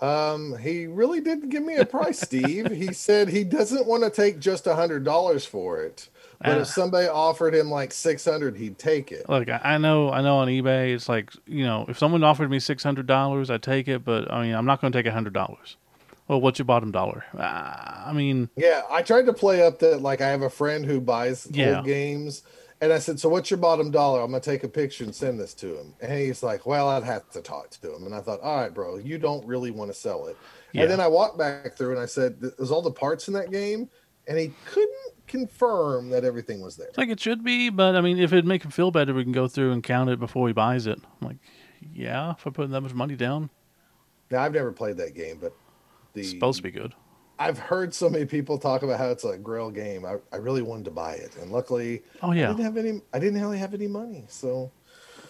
Um, he really didn't give me a price, Steve. he <laughs> said he doesn't want to take just a hundred dollars for it, but Ah. if somebody offered him like six hundred, he'd take it. Look, I I know, I know on eBay, it's like you know, if someone offered me six hundred dollars, I'd take it. But I mean, I'm not going to take a hundred dollars. Well, what's your bottom dollar? Ah, I mean, Yeah, I tried to play up that like I have a friend who buys Yeah. old games, and I said, "So what's your bottom dollar?" I'm gonna take a picture and send this to him, and he's like, "Well, I'd have to talk to him." And I thought, "All right, bro, you don't really want to sell it." Yeah. And then I walked back through and I said, "There's all the parts in that game," and he couldn't confirm that everything was there. it's like it should be, but I mean, if it'd make him feel better, we can go through and count it before he buys it. I'm like, yeah, if I put that much money down, Now I've never played that game, but the it's supposed to be good. I've heard so many people talk about how it's a Grail game. I, I really wanted to buy it, and luckily, Oh yeah, I didn't have any. I didn't really have any money, so.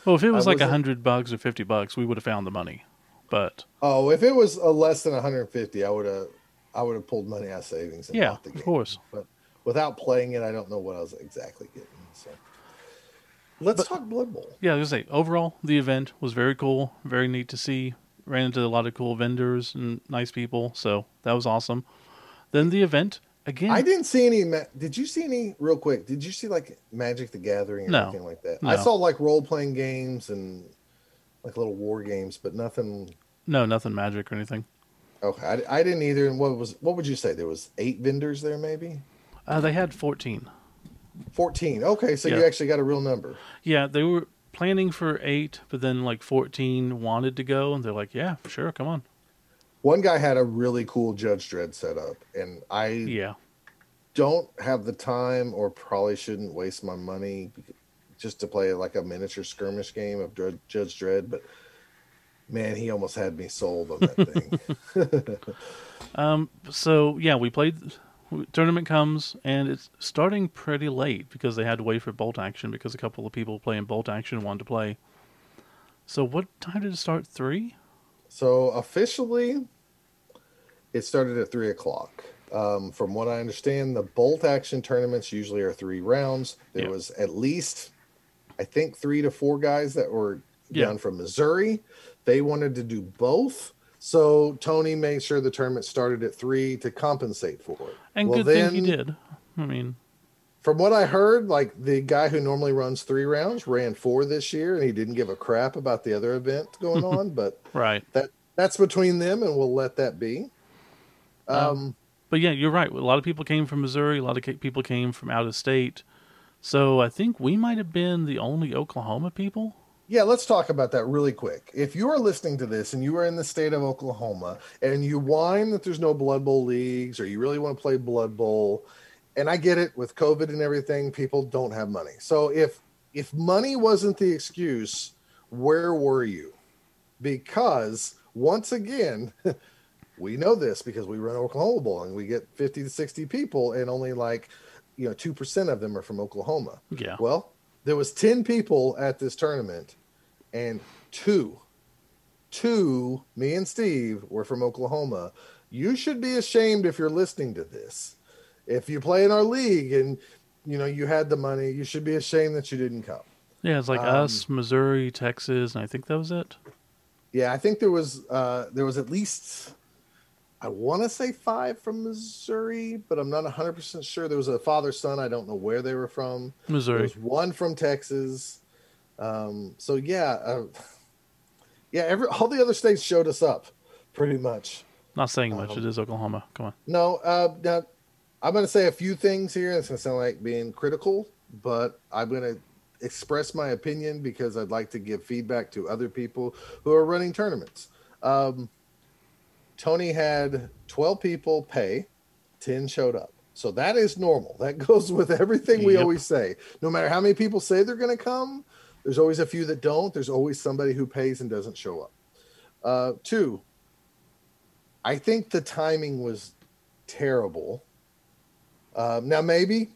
Well, if it was I like a hundred bucks or fifty bucks, we would have found the money. But Oh, if it was a less than 150, I would have, I would have pulled money out of savings. And yeah, bought the of course. But without playing it, I don't know what I was exactly getting. So, let's talk Blood Bowl. Yeah, I was gonna say overall the event was very cool, very neat to see. Ran into a lot of cool vendors and nice people, so that was awesome. Then the event again. I didn't see any. Ma- did you see any? Real quick, did you see like Magic the Gathering or No. anything like that? No. I saw like role playing games and like little war games, but nothing. No, nothing magic or anything. Okay, I, I didn't either. And what was what would you say? There was eight vendors there, maybe Uh, they had fourteen. fourteen. Okay, so you actually got a real number. Yeah, they were planning for eight, but then like fourteen wanted to go, and they're like, "Yeah, sure, come on." One guy had a really cool Judge Dredd setup, and I Yeah, don't have the time or probably shouldn't waste my money just to play like a miniature skirmish game of Dred- Judge Dredd. But man, he almost had me sold on that thing. <laughs> <laughs> Um, so yeah, we played. Tournament comes and it's starting pretty late because they had to wait for bolt action because a couple of people playing bolt action wanted to play. So what time did it start? Three. So officially, it started at three o'clock. Um, from what I understand, the bolt action tournaments usually are three rounds. There Yeah. was at least, I think, three to four guys that were Yeah. down from Missouri. They wanted to do both. So Tony made sure the tournament started at three to compensate for it. And Well, good then- thing he did. I mean, From what I heard, like the guy who normally runs three rounds ran four this year, and he didn't give a crap about the other event going <laughs> on. But right. that that's between them, and we'll let that be. Um, But yeah, you're right. A lot of people came from Missouri. A lot of people came from out of state. So I think we might have been the only Oklahoma people. yeah, let's talk about that really quick. If you are listening to this and you are in the state of Oklahoma and you whine that there's no Blood Bowl leagues or you really want to play Blood Bowl, and I get it with COVID and everything, people don't have money. So if if money wasn't the excuse, where were you? Because once again, <laughs> we know this because we run Oklahoma Bowl and we get 50 to 60 people and only like you know 2% of them are from Oklahoma. Yeah. Well, there was 10 people at this tournament and two two me and Steve were from Oklahoma. You should be ashamed if you're listening to this. If you play in our league and you know you had the money, you should be ashamed that you didn't come. Yeah, it's like Um, us, Missouri, Texas, and I think that was it. Yeah, I think there was uh there was at least I want to say five from Missouri, but I'm not 100% sure. There was a father son. I don't know where they were from. Missouri. There was one from Texas. Um, so yeah, uh, <laughs> yeah. Every all the other states showed us up pretty much. Not saying much. Um, it is Oklahoma. Come on. No, uh, now I'm going to say a few things here. It's going to sound like being critical, but I'm going to express my opinion because I'd like to give feedback to other people who are running tournaments. Um, Tony had 12 people pay, 10 showed up. So that is normal. That <laughs> goes with everything we Yep. always say. No matter how many people say they're going to come, there's always a few that don't. There's always somebody who pays and doesn't show up. Uh, two, I think the timing was terrible. Um, now, maybe,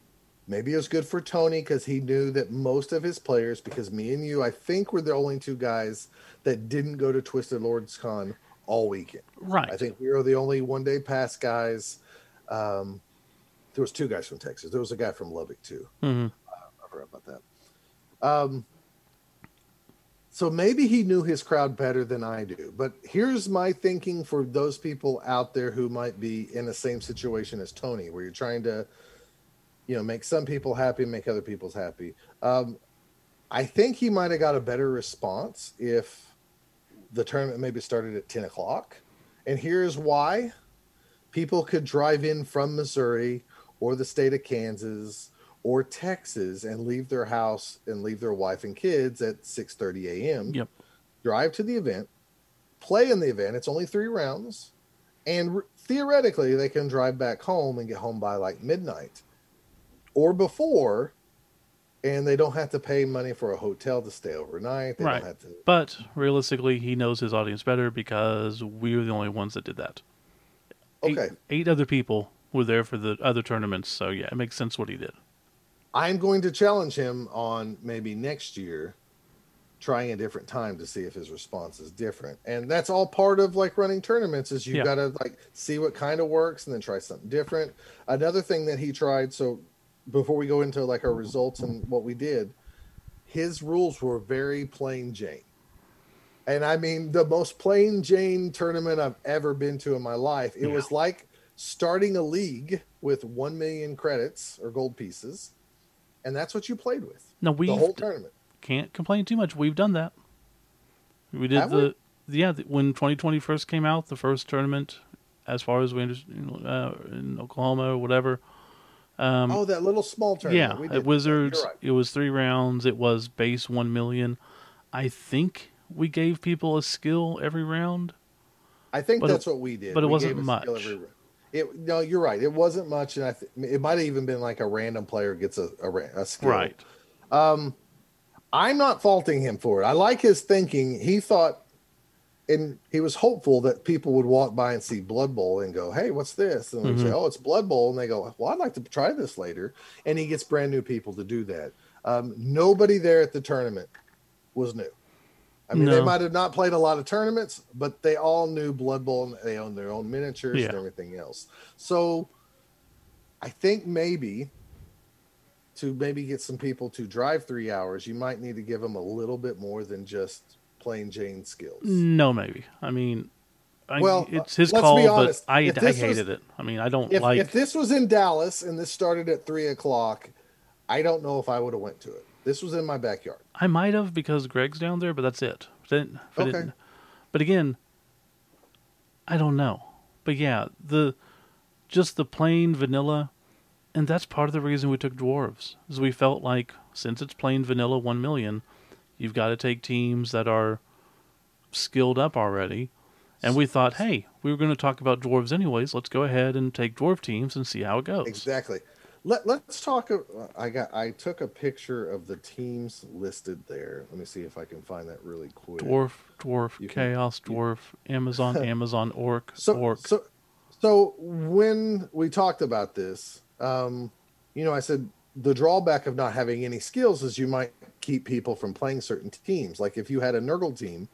maybe it was good for Tony because he knew that most of his players, because me and you, I think, were the only two guys that didn't go to Twisted Lords Con all weekend. Right. I think we were the only one day pass guys. Um, there was two guys from Texas. There was a guy from Lubbock too. hmm I forgot about that. Um, so maybe he knew his crowd better than I do. But here's my thinking for those people out there who might be in the same situation as Tony, where you're trying to, you know, make some people happy, and make other people's happy. Um, I think he might have got a better response if the tournament maybe started at 10 o'clock. And here's why people could drive in from Missouri or the state of Kansas or Texas and leave their house and leave their wife and kids at 6:30 a.m. Yep. Drive to the event, play in the event. It's only 3 rounds and re- theoretically they can drive back home and get home by like midnight or before and they don't have to pay money for a hotel to stay overnight. They Right. don't have to But realistically, he knows his audience better because we were the only ones that did that. Eight, Okay. eight other people were there for the other tournaments, so yeah, it makes sense what he did. I'm going to challenge him on maybe next year trying a different time to see if his response is different. And that's all part of like running tournaments is you Yeah. got to like see what kind of works and then try something different. Another thing that he tried so before we go into like our results and what we did, his rules were very plain Jane. And I mean the most plain Jane tournament I've ever been to in my life. It Yeah. was like starting a league with 1 million credits or gold pieces and that's what you played with No, we the whole tournament. can't complain too much. We've done that. We did Have the yeah the, when 2020 first came out, the first tournament, as far as we understand, uh, in Oklahoma or whatever. Um, oh, that little small tournament. yeah, we at. Wizards, right. it was three rounds. It was base one million. I think we gave people a skill every round. I think but it- that's what we did. but it We wasn't gave a skill much. It no, you're right. It wasn't much, and I th- it might have even been like a random player gets a a, a skill. Right. Um, I'm not faulting him for it. I like his thinking. He thought, and he was hopeful that people would walk by and see Blood Bowl and go, "Hey, what's this?" And we say. "Oh, it's Blood Bowl," and they go, "Well, I'd like to try this later." And he gets brand new people to do that. Um, nobody there at the tournament was new. I mean, they might have not played a lot of tournaments, but they all knew Blood Bowl and they owned their own miniatures and everything else. So I think maybe to maybe get some people to drive three hours, you might need to give them a little bit more than just plain Jane skills. No, maybe. I mean, I, Well, it's his call, but I, I this was- hated it. I mean, I don't If, like. if this was in Dallas and this started at three o'clock, I don't know if I would have went to it. This was in my backyard. I might have because Greg's down there, but that's it. If I didn't- I Okay. But again, I don't know. But yeah, the just the plain vanilla, and that's part of the reason we took dwarves. Is we felt like since it's plain vanilla one million, you've got to take teams that are skilled up already. And we thought, hey, we were going to talk about dwarves anyways. Let's go ahead and take dwarf teams and see how it goes. Exactly. Let, let's talk. I got. I took a picture of the teams listed there. Let me see if I can find that really quick. Dwarf, dwarf, You can- chaos, you- dwarf, Amazon, <laughs> Amazon, orc, so, orc. So, so when we talked about this, um, you know, I said the drawback of not having any skills is you might keep people from playing certain teams. Like if you had a Nurgle team,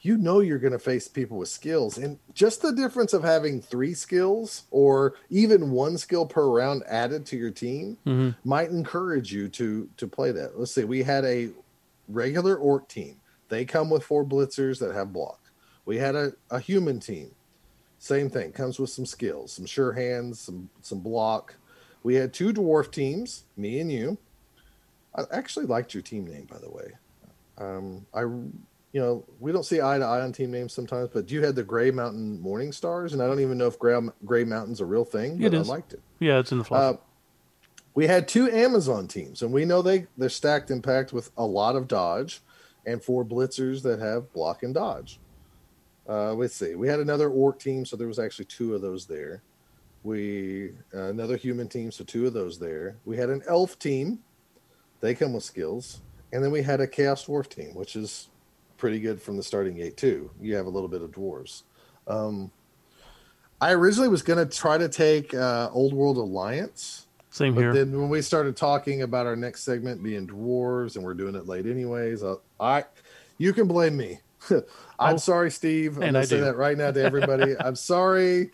you know you're going to face people with skills, and just the difference of having three skills or even one skill per round added to your team Mhm. might encourage you to to play that. Let's say we had a regular orc team. They come with four blitzers that have block. We had a, a human team. Same thing. Comes with some skills, some sure hands, some some block. We had two dwarf teams, me and you. I actually liked your team name, by the way. Um, I you know, we don't see eye to eye on team names sometimes, but you had the Gray Mountain Morning Stars, and I don't even know if Gray, Gray Mountain's a real thing, but I liked it. Yeah, it's in the fluff. Uh, we had two Amazon teams, and we know they they're stacked and packed with a lot of dodge, and four blitzers that have block and dodge. Uh, let's see. We had another orc team, so there was actually two of those there. We uh, another human team, so two of those there. We had an elf team. They come with skills, and then we had a chaos dwarf team, which is pretty good from the starting gate too. You have a little bit of dwarves. Um, I originally was going to try to take uh, Old World Alliance. Same But here. then when we started talking about our next segment being dwarves, and we're doing it late anyways, uh, I, you can blame me. <laughs> I'm Oh, sorry, Steve. I'm and gonna I say do. that right now to everybody. <laughs> I'm sorry.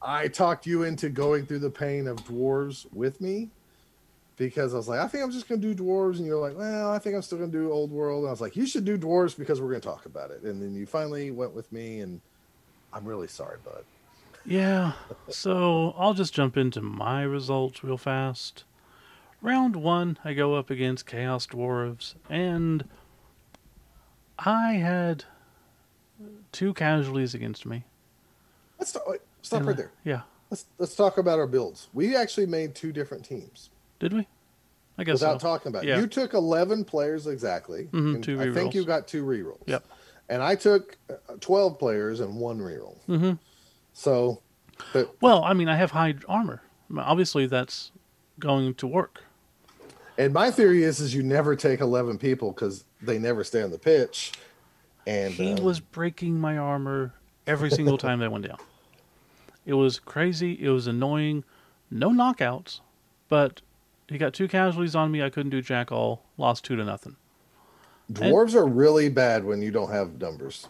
I talked you into going through the pain of dwarves with me because I was like, I think I'm just gonna do dwarves, and you're like, well, I think I'm still gonna do old world. And I was like, you should do dwarves because we're gonna talk about it. And then you finally went with me, and I'm really sorry, bud. Yeah, so I'll just jump into my results real fast. Round one, I go up against Chaos Dwarves, and I had two casualties against me. Let's stop, stop And, right there. Yeah, Let's let's talk about our builds. We actually made two different teams. Did we? I guess without so. talking about it. Yeah. You took 11 players exactly. Mhm, and two I think you got two rerolls. Yep. And I took uh, 12 players and one reroll. hmm So, but Well, I mean, I have high armor. Obviously, that's going to work. and my theory is is you never take 11 people because they never stay on the pitch. And He um, was breaking my armor every single time that went down. It was crazy. It was annoying. No knockouts, but he got two casualties on me. I couldn't do jack all. Lost two to nothing. dwarves are really bad when you don't have numbers.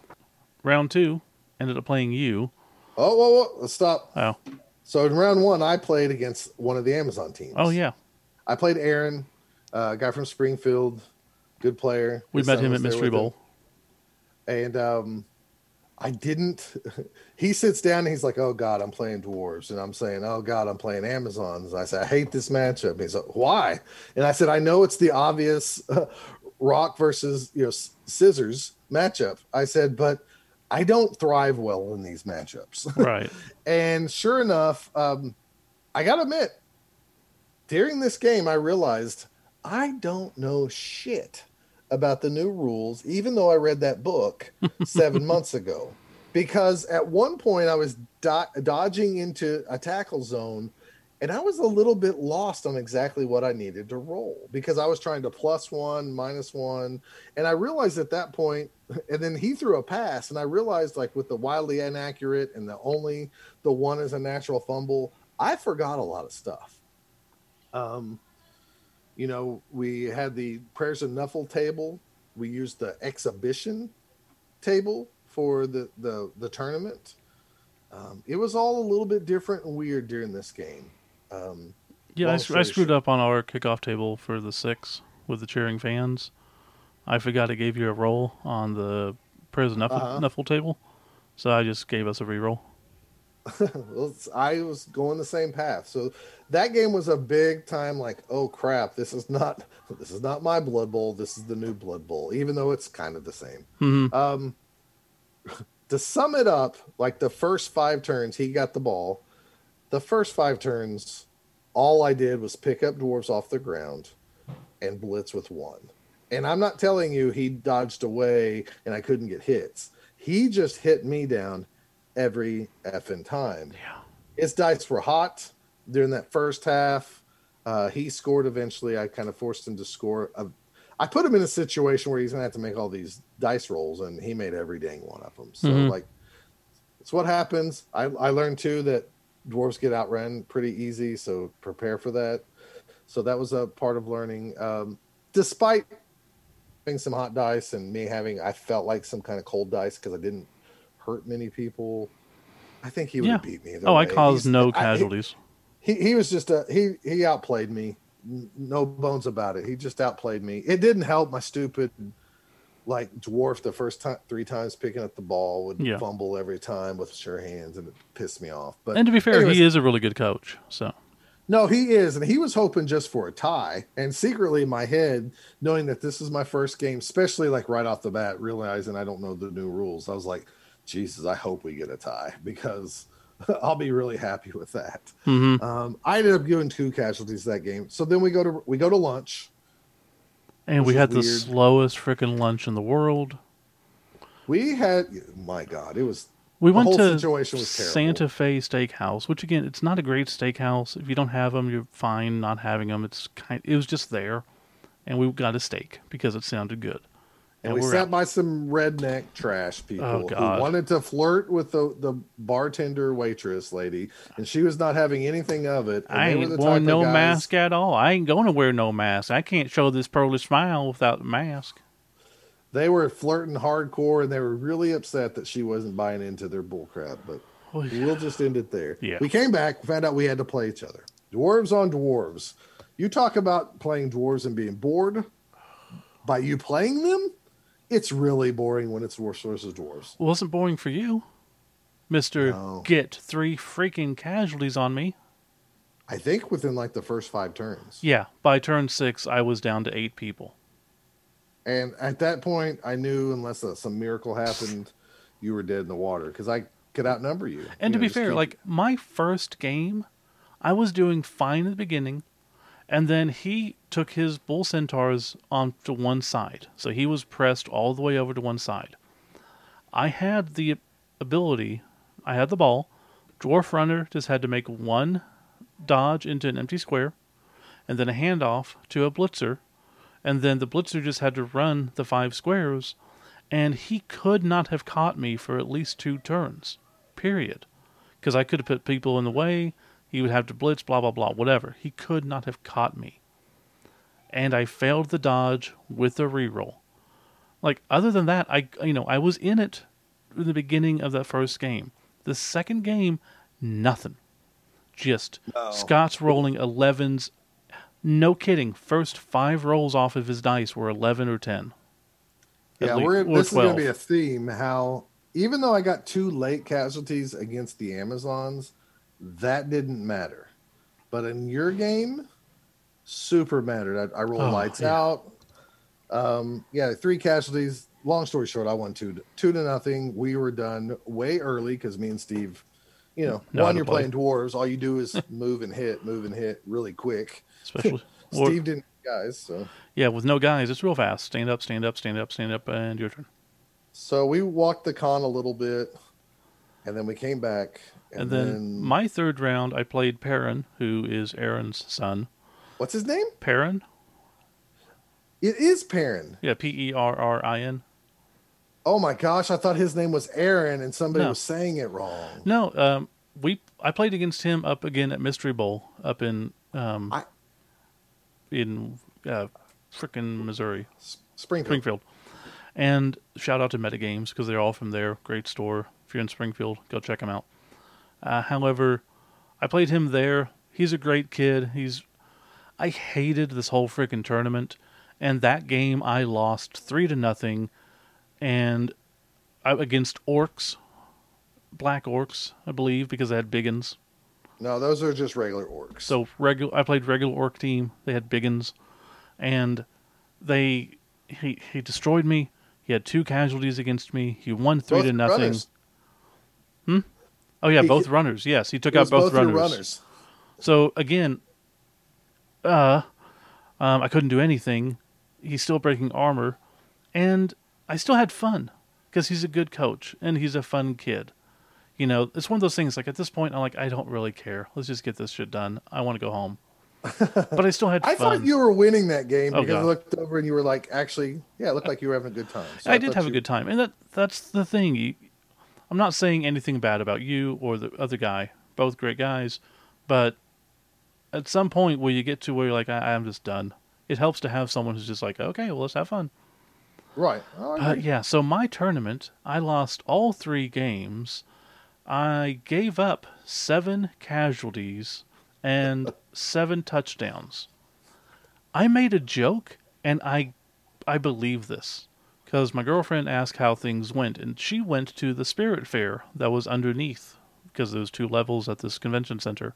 Round two, ended up playing you. Oh, whoa, whoa, let's stop. Oh, So in round one, I played against one of the Amazon teams. oh yeah. I played Aaron, uh, a guy from Springfield, good player. We His met him at Mystery with him. Bowl. and um I didn't <laughs> he sits down and he's like, Oh God, I'm playing dwarves. And I'm saying, Oh God, I'm playing Amazons. I said, I hate this matchup. And he's like, Why? And I said, I know it's the obvious uh, <laughs> rock versus you know scissors matchup. I said, but I don't thrive well in these matchups. <laughs> Right. And sure enough, um, I got to admit, during this game, I realized I don't know shit about the new rules, even though I read that book seven <laughs> months ago. Because at one point, I was do- dodging into a tackle zone and I was a little bit lost on exactly what I needed to roll because I was trying to plus one, minus one. And I realized at that point, <laughs> and then he threw a pass, and I realized, like, with the wildly inaccurate and the only the one is a natural fumble, I forgot a lot of stuff. Um, you know, we had the prayers and nuffle table. We used the exhibition table for the the the tournament. Um, it was all a little bit different and weird during this game. Um, Yeah, I, I screwed up on our kickoff table for the six with the cheering fans. I forgot I gave you a roll on the prison nuffle, Uh-huh. nuffle table, so I just gave us a reroll. <laughs> I was going the same path. So that game was a big time like, oh crap, this is not <laughs> this is not my Blood Bowl. This is the new Blood Bowl, even though it's kind of the same. hmm Um, <laughs> to sum it up, like the first five turns, he got the ball. The first five turns, all I did was pick up dwarves off the ground and blitz with one. And I'm not telling you he dodged away and I couldn't get hits. He just hit me down every effing time. Yeah. His dice were hot during that first half. Uh, he scored eventually. I kind of forced him to score. A, I put him in a situation where he's going to have to make all these dice rolls, and he made every dang one of them. So, Mhm. like, it's what happens. I, I learned too that dwarves get outrun pretty easy, so prepare for that. So that was a part of learning. Um, despite having some hot dice and me having, I felt like some kind of cold dice because I didn't hurt many people. I think he would Yeah. beat me. Oh, I caused He's- no I- casualties. he he was just a he he outplayed me no bones about it he just outplayed me it didn't help my stupid like dwarf the first time three times picking up the ball would Yeah. fumble every time with sure hands and it pissed me off but and to be fair, anyways, he is a really good coach. So No, he is, and he was hoping just for a tie. And secretly in my head, knowing that this is my first game, especially like right off the bat, realizing I don't know the new rules, I was like, Jesus, I hope we get a tie <laughs> because <laughs> I'll be really happy with that. Mm-hmm. Um, I ended up giving two casualties that game. So then we go to we go to lunch. And we had the slowest freaking lunch in the world. We had my God, it was We went whole to situation was terrible. Santa Fe Steakhouse, which again, it's not a great steakhouse. If you don't have them, you're fine not having them. It's kind. It was just there, and we got a steak because it sounded good. And we sat out. by some redneck trash oh, people Oh, who wanted to flirt with the, the bartender waitress lady, and she was not having anything of it. And I ain't wearing no guys- mask at all. I ain't going to wear no mask. I can't show this pearly smile without the mask. They were flirting hardcore, and they were really upset that she wasn't buying into their bullcrap. But oh, we'll just end it there. Yeah. We came back, found out we had to play each other. Dwarves on dwarves. You talk about playing dwarves and being bored by you playing them. It's really boring when it's dwarves versus dwarves. wasn't boring for you, Mister. No. Get three freaking casualties on me. I think within like the first five turns. Yeah, by turn six, I was down to eight people. And at that point, I knew unless uh, some miracle happened, you were dead in the water because I could outnumber you. And You to know, be fair, keep- like my first game, I was doing fine at the beginning, and then he took his bull centaurs on to one side, so he was pressed all the way over to one side. I had the ability, I had the ball. Dwarf runner just had to make one dodge into an empty square, and then a handoff to a blitzer, and then the blitzer just had to run the five squares, and he could not have caught me for at least two turns. Period because I could have put people in the way. He would have to blitz, blah blah blah, whatever. He could not have caught me, and I failed the dodge with a reroll. Like other than that, I you know I was in it in the beginning of that first game. The second game, nothing. Just No. Scott's rolling 11s. No kidding. First five rolls off of his dice were 11 or 10. At yeah, lea- we're, or this is going to be a theme. How even though I got two late casualties against the Amazons, that didn't matter. But in your game, super mattered. I, I rolled Oh, lights yeah. out. Um, yeah, three casualties. Long story short, I won two to, two to nothing. We were done way early because me and Steve, you know, how one you're play. playing dwarves. All you do is move and hit, move and hit really quick. Especially. or- <laughs> Steve didn't, guys. So yeah, with no guys, it's real fast. Stand up, stand up, stand up, stand up, and your turn. So we walked the con a little bit, and then we came back. And, And, then, my third round, I played Perrin, who is Aaron's son. what's his name? Perrin? It is Perrin. Yeah, P E R R I N. Oh my gosh, I thought his name was Aaron, and somebody No. was saying it wrong. No, um, we I played against him up again at Mystery Bowl up in um, I- in uh, frickin' Missouri. Springfield. Springfield. And shout out to Metagames because they're all from there. Great store. If you're in Springfield, go check them out. Uh, however, I played him there. He's a great kid. He's. I hated this whole freaking tournament, and that game I lost three to nothing, and I, against orcs, black orcs, I believe, because they had biggins. No, those are just regular orcs. So regular, I played regular orc team. They had biggins, and they he he destroyed me. He had two casualties against me. He won three Both to nothing. runners. Oh yeah, He- both runners. Yes, he took out was both, runners. runners. So again, uh, um, I couldn't do anything. He's still breaking armor, and I still had fun because he's a good coach and he's a fun kid. You know, it's one of those things. Like at this point, I'm like, I don't really care. Let's just get this shit done. I want to go home. but I still had <laughs> I fun. thought you were winning that game Oh, because I looked over and you were like, actually, yeah, it looked like you were having a good time. So I did thought have a good time, and that that's the thing. You, I'm not saying anything bad about you or the other guy. Both great guys, but at some point where you get to where you're like, I, I'm just done. It helps to have someone who's just like, okay, well, let's have fun. Right. Agree. yeah. So my tournament, I lost all three games. I gave up seven casualties and <laughs> seven touchdowns. I made a joke, and I, I believe this, because my girlfriend asked how things went, and she went to the spirit fair that was underneath, because there was two levels at this convention center,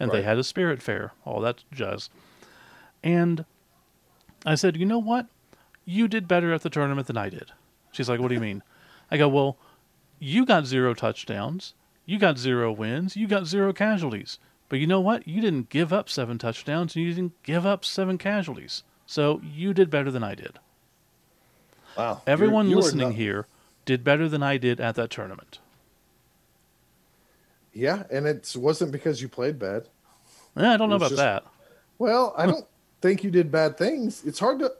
and they had a spirit fair, all that jazz. And I said, you know what? You did better at the tournament than I did. She's like, what do you mean? I go, well, you got zero touchdowns, you got zero wins, you got zero casualties. But you know what? You didn't give up seven touchdowns and you didn't give up seven casualties. So you did better than I did. Wow. Everyone You- you were listening not- here did better than I did at that tournament. Yeah, and it wasn't because you played bad. Eh, I don't know about just- that. Well, I don't think you did bad things. It's hard to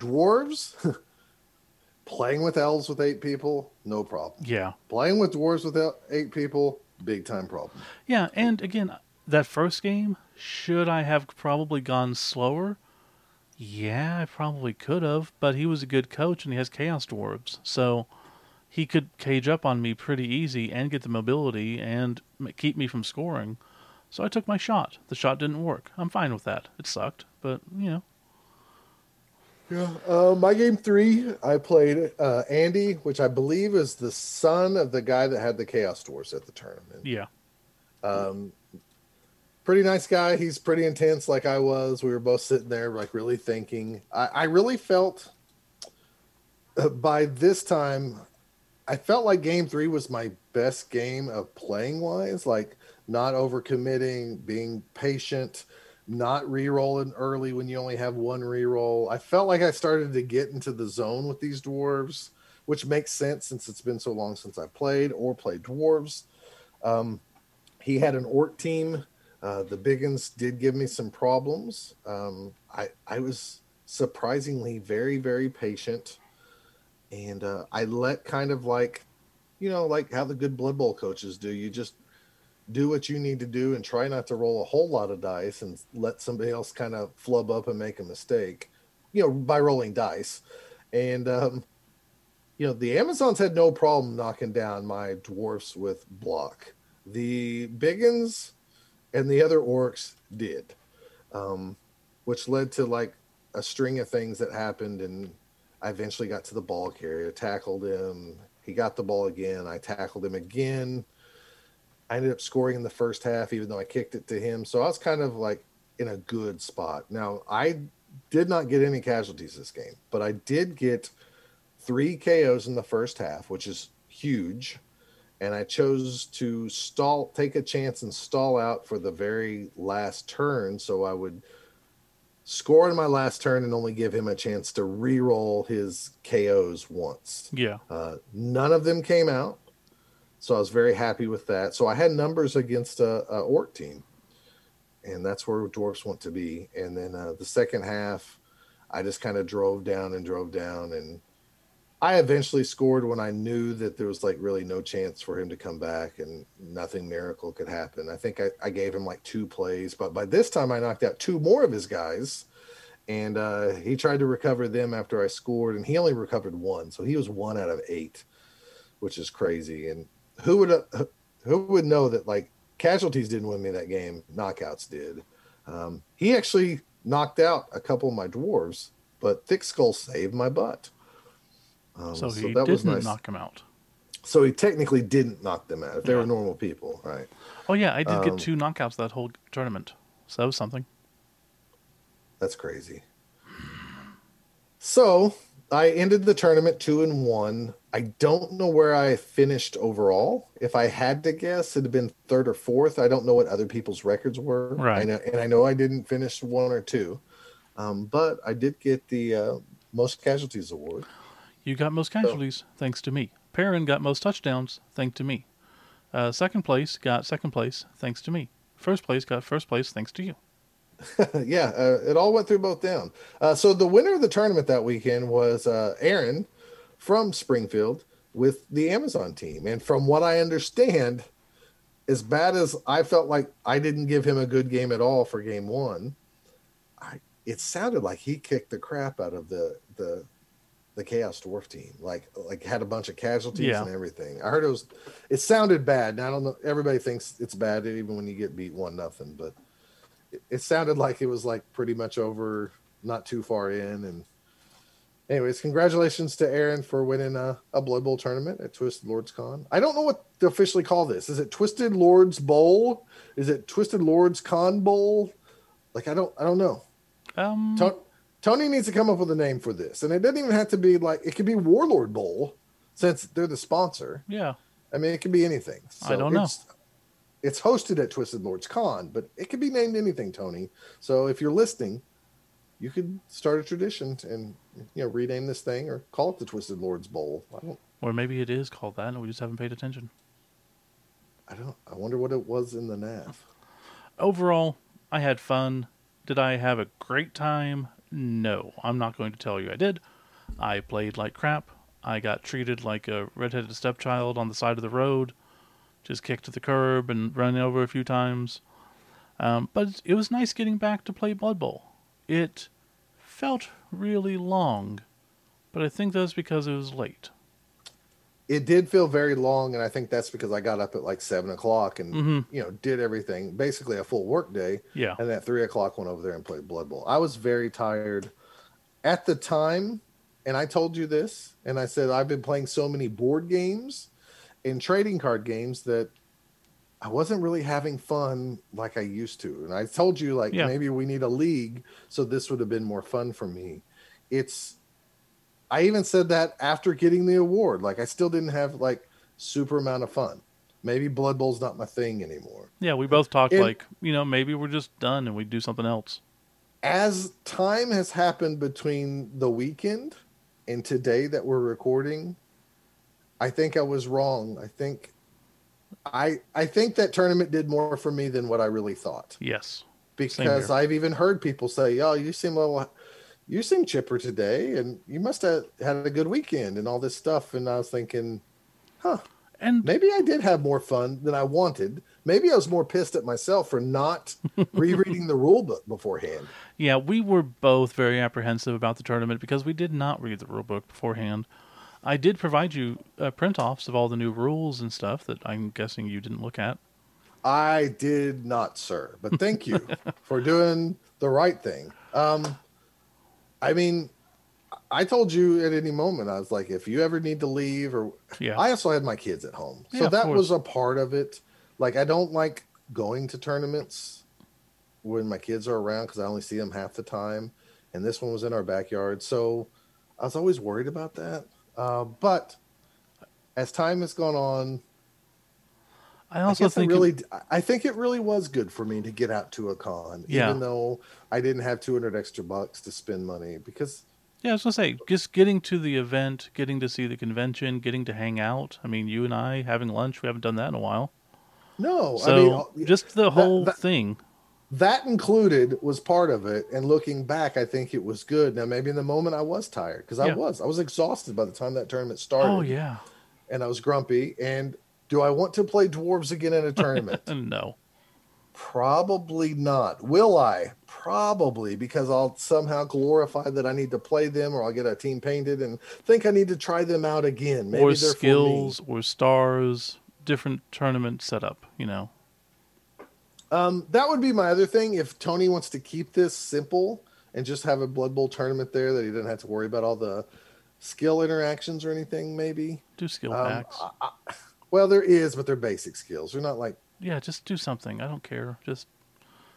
dwarves <laughs> playing with elves with eight people, no problem. Yeah. Playing with dwarves with eight people, big time problem. Yeah, and again, that first game, should I have probably gone slower? Yeah, I probably could have, but he was a good coach and he has Chaos Dwarves. So he could cage up on me pretty easy and get the mobility and keep me from scoring. So I took my shot. The shot didn't work. I'm fine with that. It sucked, but, you know. Yeah. Uh, my game three, I played uh, Andy, which I believe is the son of the guy that had the Chaos Dwarves at the tournament. Yeah. Um, pretty nice guy. He's pretty intense, like I was. We were both sitting there, like really thinking. I, I really felt uh, by this time, I felt like game three was my best game of playing wise, like not overcommitting, being patient, not re-rolling early when you only have one re-roll. I felt like I started to get into the zone with these dwarves, which makes sense since it's been so long since I played or played dwarves. Um, he had an orc team. Uh, the Biggins did give me some problems. Um, I I was surprisingly very very patient, and uh, I let kind of like, you know, like how the good Blood Bowl coaches do. You just do what you need to do and try not to roll a whole lot of dice and let somebody else kind of flub up and make a mistake, you know, by rolling dice. And um, you know, the Amazons had no problem knocking down my dwarfs with block. The Biggins and the other orcs did, um, which led to like a string of things that happened. And I eventually got to the ball carrier, tackled him. He got the ball again. I tackled him again. I ended up scoring in the first half, even though I kicked it to him. So I was kind of like in a good spot. Now, I did not get any casualties this game, but I did get three KOs in the first half, which is huge. And I chose to stall, take a chance and stall out for the very last turn. So I would score in my last turn and only give him a chance to re-roll his KOs once. Yeah. Uh, none of them came out, so I was very happy with that. So I had numbers against a, a orc team, and that's where dwarfs want to be. And then uh, the second half, I just kind of drove down and drove down, and I eventually scored when I knew that there was like really no chance for him to come back and nothing miracle could happen. I think I, I gave him like two plays, but by this time I knocked out two more of his guys and uh, he tried to recover them after I scored, and he only recovered one, so he was one out of eight, which is crazy. And who would uh, who would know that like casualties didn't win me that game? Knockouts did. Um, he actually knocked out a couple of my dwarves, but Thick Skull saved my butt. Um, So he that was didn't nice. knock him out. so he technically didn't knock them out if they Yeah. were normal people, right? Oh, yeah, I did Um, get two knockouts that whole tournament. So that was something. That's crazy. So I ended the tournament two and one. I don't know where I finished overall. If I had to guess, it'd have been third or fourth. I don't know what other people's records were. Right. I know, and I know I didn't finish one or two, um, but I did get the uh, most casualties award. You got most casualties, thanks to me. Perrin got most touchdowns, thanks to me. Uh, second place got second place, thanks to me. First place got first place, thanks to you. <laughs> yeah, uh, it all went through both down. Uh, so the winner of the tournament that weekend was uh, Aaron from Springfield with the Amazon team. And from what I understand, as bad as I felt like I didn't give him a good game at all for game one, I, it sounded like he kicked the crap out of the the the Chaos Dwarf team. Like like had a bunch of casualties Yeah. and everything. I heard it was it sounded bad. Now I don't know. Everybody thinks it's bad even when you get beat one nothing, but it, it sounded like it was like pretty much over, not too far in, and anyways, congratulations to Aaron for winning a, a Blood Bowl tournament at Twisted Lords Con. I don't know what to officially call this. Is it Twisted Lords Bowl? Is it Twisted Lords Con Bowl? Like I don't I don't know. Um, Tony, Tony needs to come up with a name for this, and it doesn't even have to be like it could be Warlord Bowl since they're the sponsor. yeah, I mean, it could be anything. I don't know. It's, it's hosted at Twisted Lords Con, but it could be named anything, Tony. So if you're listening, you could start a tradition and you know rename this thing or call it the Twisted Lords Bowl. I don't. or maybe it is called that, and we just haven't paid attention. I don't. I wonder what it was in the nav. Overall, I had fun. Did I have a great time? No, I'm not going to tell you I did. I played like crap. I got treated like a redheaded stepchild on the side of the road, just kicked to the curb and run over a few times. Um, but it was nice getting back to play Blood Bowl. It felt really long, but I think that's because it was late. It did feel very long, and I think that's because I got up at like seven o'clock and Mhm. you know did everything basically a full work day. Yeah. and at three o'clock went over there and played Blood Bowl. I was very tired at the time, and I told you this, and I said I've been playing so many board games and trading card games that I wasn't really having fun like I used to. And I told you like Yeah. maybe we need a league, so this would have been more fun for me. It's I even said that after getting the award. Like I still didn't have like super amount of fun. Maybe Blood Bowl's not my thing anymore. Yeah, we both talked And- like, you know, maybe we're just done and we do something else. as time has happened between the weekend and today that we're recording, I think I was wrong. I think I I think that tournament did more for me than what I really thought. Yes. Because. I've even heard people say, "Oh, you seem a little you seem chipper today and you must have had a good weekend and all this stuff." And I was thinking, "Huh, And maybe I did have more fun than I wanted. Maybe I was more pissed at myself for not <laughs> rereading the rule book beforehand." Yeah, we were both very apprehensive about the tournament because we did not read the rule book beforehand. I did provide you uh, print offs of all the new rules and stuff that I'm guessing you didn't look at. I did not, sir. But thank you <laughs> for doing the right thing. Um, I mean, I told you at any moment, I was like, if you ever need to leave, or Yeah. I also had my kids at home, so Yeah, that was a part of it. Like, I don't like going to tournaments when my kids are around because I only see them half the time, and this one was in our backyard, so I was always worried about that. Uh, but as time has gone on, I I also guess think I it- really, I think it really was good for me to get out to a con, Yeah. even though I didn't have 200 extra bucks to spend money because yeah, I was gonna say just getting to the event, getting to see the convention, getting to hang out. I mean, you and I having lunch, we haven't done that in a while. no, So I mean, just the whole that- thing. that included was part of it. And looking back, I think it was good. Now, maybe in the moment I was tired because I was, I was exhausted by the time that tournament oh, started. Oh yeah, and I was grumpy. And do I want to play dwarves again in a tournament? <laughs> no, Probably not. Will I? Probably because I'll somehow glorify that I need to play them, or I'll get a team painted and think I need to try them out again. Maybe or skills, or stars, different tournament setup. You know, Um, that would be my other thing. If Tony wants to keep this simple and just have a Blood Bowl tournament there, that he doesn't have to worry about all the skill interactions or anything. Maybe. do skill Um, packs. I- I- well, there is, but they're basic skills. They're not like yeah, just do something. I don't care. Just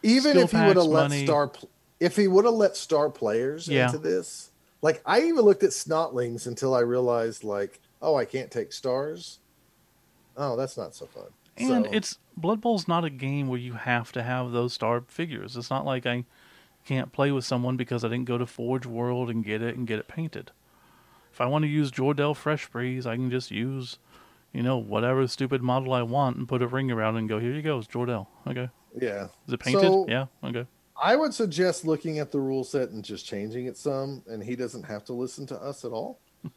even if he would have let star if he would have let star players Yeah. into this like i even looked at snotlings until i realized like oh i can't take stars oh that's not so fun And So, it's Blood Bowl's not a game where you have to have those star figures. It's not like I can't play with someone because I didn't go to Forge World and get it and get it painted. If I want to use Jordell Freshbreeze, I can just use, you know, whatever stupid model I want and put a ring around and go, here you go, it's Jordell. Okay. yeah Is it painted? So- yeah. Okay. i would suggest looking at the rule set and just changing it some and he doesn't have to listen to us at all <laughs>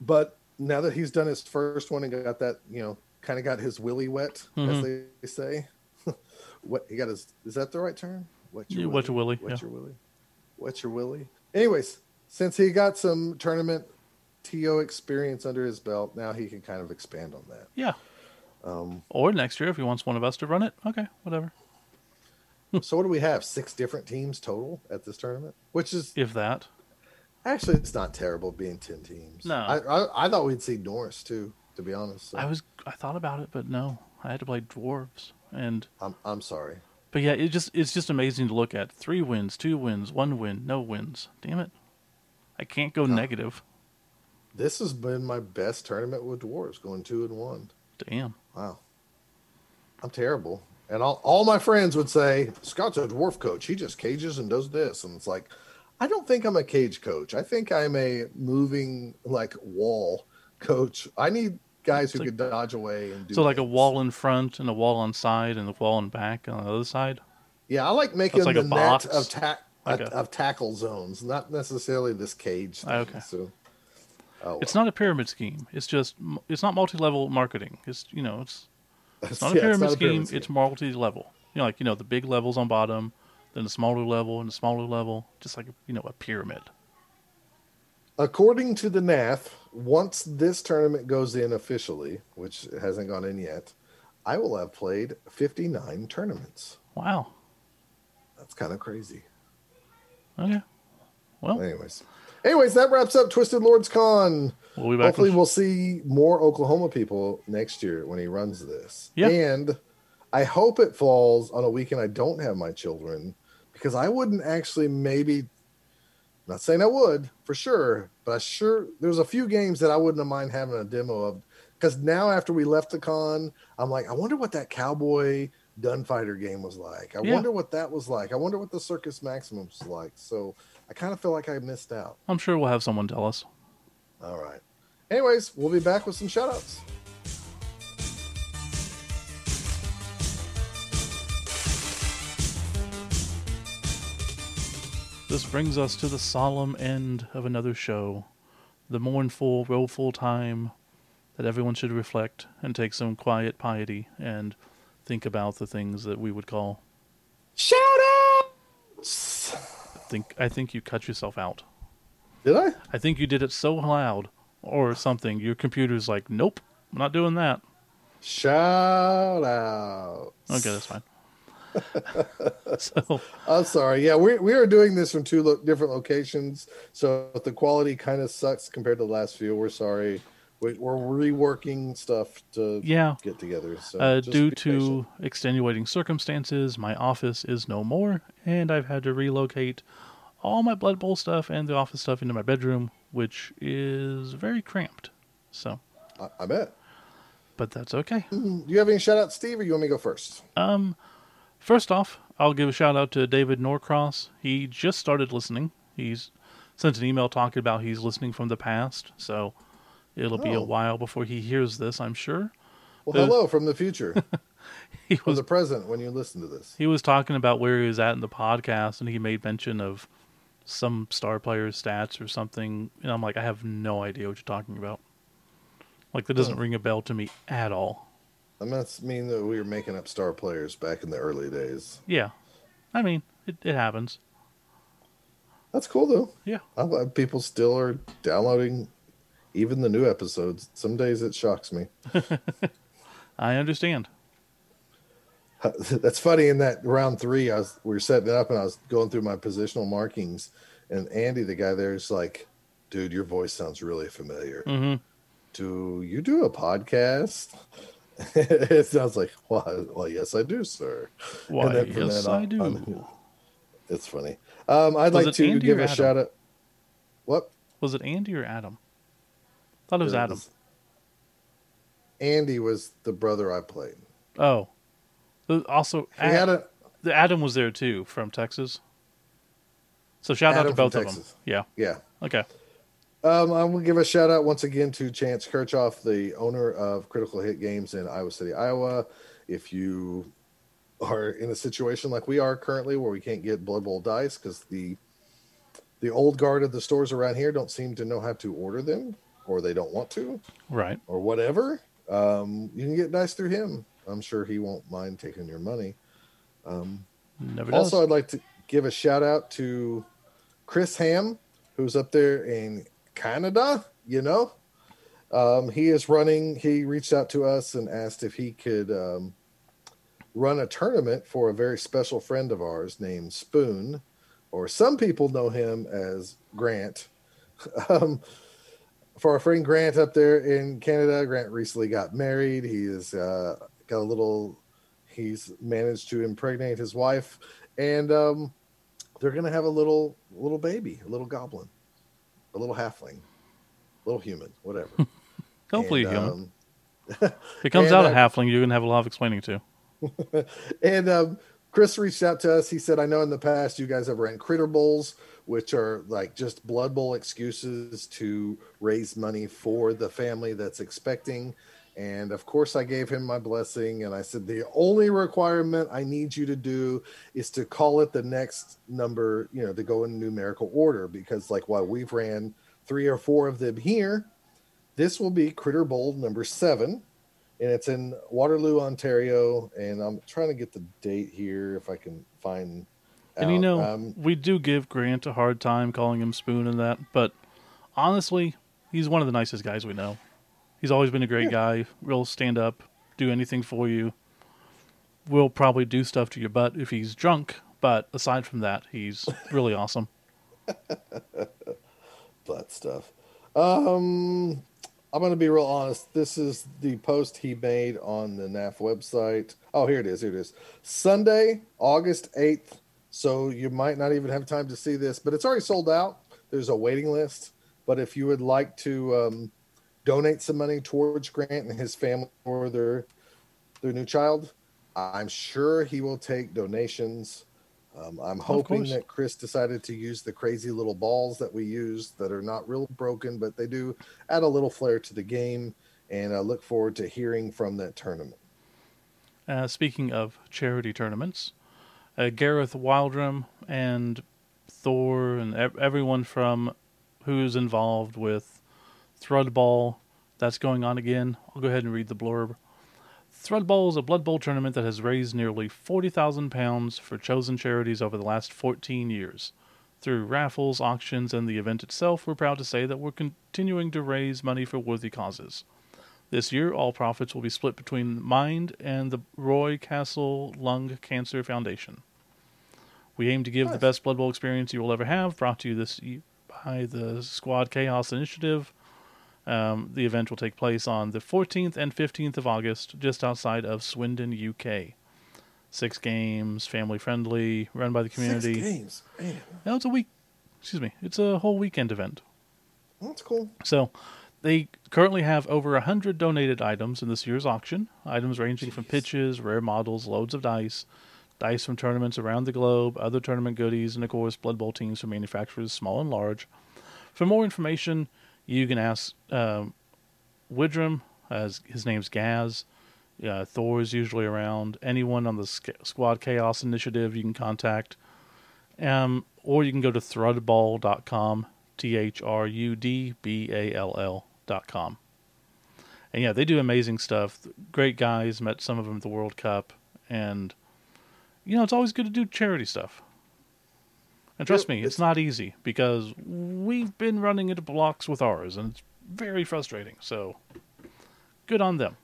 but now that he's done his first one and got that you know kind of got his willy wet Mhm. as they say <laughs> what he got his is that the right term wet Yeah, wet your willy, wet yeah. your willy wet your willy anyways since he got some tournament to experience under his belt now he can kind of expand on that Yeah. um, Or next year if he wants one of us to run it. Okay. Whatever. <laughs> so what do we have six different teams total at this tournament which is If that. Actually, it's not terrible being ten teams. No. I I, I thought we'd see Norse too. To be honest, so I was I thought about it, but no, I had to play dwarves, and I'm I'm sorry. but yeah, it just it's just amazing to look at. Three wins, two wins, one win, no wins. Damn it, I can't go negative. This has been my best tournament with dwarves, going two and one. Damn. Wow, I'm terrible. And all all my friends would say Scott's a dwarf coach. He just cages and does this, and it's like. I don't think I'm a cage coach. I think I'm a moving like wall coach. I need guys who like- can dodge away and do So like a wall in front and a wall on side and a wall in back on the other side. Yeah, I like making like the a net box? of ta- Like of- a- of tackle zones, not necessarily this cage. Thing. Okay. So, oh, It's not a pyramid scheme. It's just it's not multi-level marketing. It's you know it's it's <laughs> not Yeah, a pyramid not a scheme. pyramid It's multi-level. You know, like you know the big levels on bottom, then the smaller level and the smaller level, just like you know a pyramid. According to the NAF, once this tournament goes in officially, which hasn't gone in yet, I will have played 59 tournaments. Wow. That's kind of crazy. Okay. Well, Anyways, anyways, that wraps up Twisted Lords Con. we'll. Hopefully, with- we'll see more Oklahoma people next year when he runs this. Yeah. And I hope it falls on a weekend I don't have my children because I wouldn't actually maybe, not saying I would for sure, but I sure there's a few games that I wouldn't have mind having a demo of. Because now after we left the con, I'm like, I wonder what that cowboy gunfighter game was like. I Yeah. wonder what that was like. I wonder what the Circus Maximus was like. So I kind of feel like I missed out. I'm sure we'll have someone tell us. All right. Anyways, we'll be back with some shout outs. This brings us to the solemn end of another show, the mournful, woeful time that everyone should reflect and take some quiet piety and think about the things that we would call. Shout outs! Think I think you cut yourself out. Did I? I think you did it so loud or something. Your computer's like, nope, I'm not doing that. Shout out. Okay, that's fine. <laughs> so I'm sorry. Yeah, we we are doing this from two lo- different locations, so the quality kind of sucks compared to the last few. We're sorry. We, we're reworking stuff to yeah, get together. So Uh, due to patient. extenuating circumstances, my office is no more, and I've had to relocate all my Blood Bowl stuff and the office stuff into my bedroom, which is very cramped. So, I, I bet. but that's okay. Do you have any shout outs, Steve, or you want me to go first? Um, first off, I'll give a shout out to David Norcross. He just started listening. He's sent an email talking about he's listening from the past, so it'll be a Oh. while before he hears this, I'm sure. Well, Uh, hello from the future, <laughs> He from was the present when you listen to this. He was talking about where he was at in the podcast, and he made mention of some star player's stats or something. And I'm like, I have no idea what you're talking about. Like, that doesn't ring a bell to me at all. That must mean that we were making up star players back in the early days. Yeah. I mean, it, it happens. That's cool though. Yeah. I'm glad people still are downloading even the new episodes. Some days it shocks me. <laughs> I understand. <laughs> That's funny. In that round three, I was we were setting it up, and I was going through my positional markings, and Andy, the guy there, is like, "Dude, your voice sounds really familiar. hmm Do you do a podcast?" <laughs> it sounds like, "Well, well, yes, I do, sir." Why, And then from yes, then I on- do. on- It's funny. Um, I'd Was like to give a Adam? shout out. What? Was it Andy or Adam? Thought it was Adam. Andy was the brother I played. Oh. Also, He had a the Adam was there too from Texas. So shout out to both of them. Yeah. yeah. Okay. Um, I will give a shout out once again to Chance Kirchhoff, the owner of Critical Hit Games in Iowa City, Iowa. If you are in a situation like we are currently, where we can't get Blood Bowl dice because the the old guard of the stores around here don't seem to know how to order them, or they don't want to, Right. or whatever, um, you can get dice through him. I'm sure he won't mind taking your money. Um, Never does. also, I'd like to give a shout out to Chris Ham, who's up there in Canada. You know, um, he is running. He reached out to us and asked if he could um, run a tournament for a very special friend of ours named Spoon, or some people know him as Grant. <laughs> For our friend Grant up there in Canada, Grant recently got married. He has uh, got a little. He's managed to impregnate his wife, and um, they're gonna have a little little baby, a little goblin, a little halfling, little human, whatever. <laughs> Hopefully, And, a human. um, if it comes <laughs> and, out a uh, halfling, you're gonna have a lot of explaining to. <laughs> and um, Chris reached out to us. He said, I know in the past you guys have ran critter bowls, which are like just blood bowl excuses to raise money for the family that's expecting. And of course, I gave him my blessing. And I said, the only requirement I need you to do is to call it the next number, you know, to go in numerical order. Because, like, while we've ran three or four of them here, this will be Critter Bowl number seven and it's in Waterloo, Ontario. And I'm trying to get the date here if I can find. And you know, um, we do give Grant a hard time calling him Spoon and that, but honestly, he's one of the nicest guys we know. He's always been a great guy, real stand up, do anything for you. Will probably do stuff to your butt if he's drunk, but aside from that, he's <laughs> really awesome. <laughs> butt stuff. Um, I'm going to be real honest. This is the post he made on the NAF website. Oh, here it is. Here it is. Sunday, August 8th. So you might not even have time to see this, but it's already sold out. There's a waiting list. But if you would like to um, donate some money towards Grant and his family or their their new child, I'm sure he will take donations. Um, I'm hoping that Chris decided to use the crazy little balls that we use that are not real broken, but they do add a little flair to the game. And I look forward to hearing from that tournament. Uh, speaking of charity tournaments, uh, Gareth Wildrum and Thor and ev- everyone from who's involved with Thrudball, that's going on again. I'll go ahead and read the blurb. Thrudball is a Blood Bowl tournament that has raised nearly £40,000 for chosen charities over the last 14 years. Through raffles, auctions, and the event itself, we're proud to say that we're continuing to raise money for worthy causes. This year, all profits will be split between Mind and the Roy Castle Lung Cancer Foundation. We aim to give the best Blood Bowl experience you will ever have, brought to you this by the Squad Chaos Initiative. Um, the event will take place on the 14th and 15th of August, just outside of Swindon, UK. Six games, family friendly, run by the community. Six games. Man, No, it's a week. Excuse me. It's a whole weekend event. that's cool. So they currently have over 100 donated items in this year's auction. Items ranging from pitches, rare models, loads of dice, dice from tournaments around the globe, other tournament goodies, and of course, Blood Bowl teams from manufacturers small and large. For more information, you can ask um, his name's Gaz. Uh, Thor is usually around. Anyone on the Squad Chaos Initiative you can contact. Um, or you can go to thrudball.com, T H R U D B A L L.com. And yeah, they do amazing stuff. Great guys. Met some of them at the World Cup. And, you know, it's always good to do charity stuff. And trust me, it's, not easy because we've been running into blocks with ours, and it's very frustrating. So, good on them.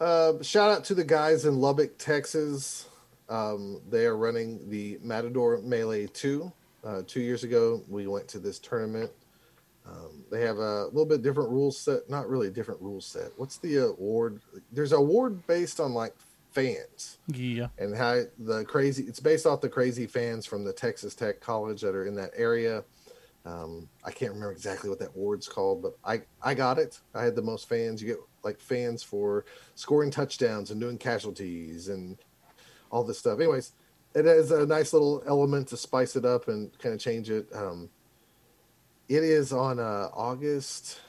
Uh, shout out to the guys in Lubbock, Texas. Um, they are running the Matador Melee 2. Uh, two years ago, we went to this tournament. Um, they have a little bit different rule set. Not really a different rule set. What's the award? There's an award based on like fans Yeah. and how the crazy. It's based off the crazy fans from the Texas Tech College that are in that area. Um, I can't remember exactly what that award's called, but I I got it. I had the most fans. You get like fans for scoring touchdowns and doing casualties and all this stuff. Anyways, it has a nice little element to spice it up and kind of change it. Um, it is on uh, August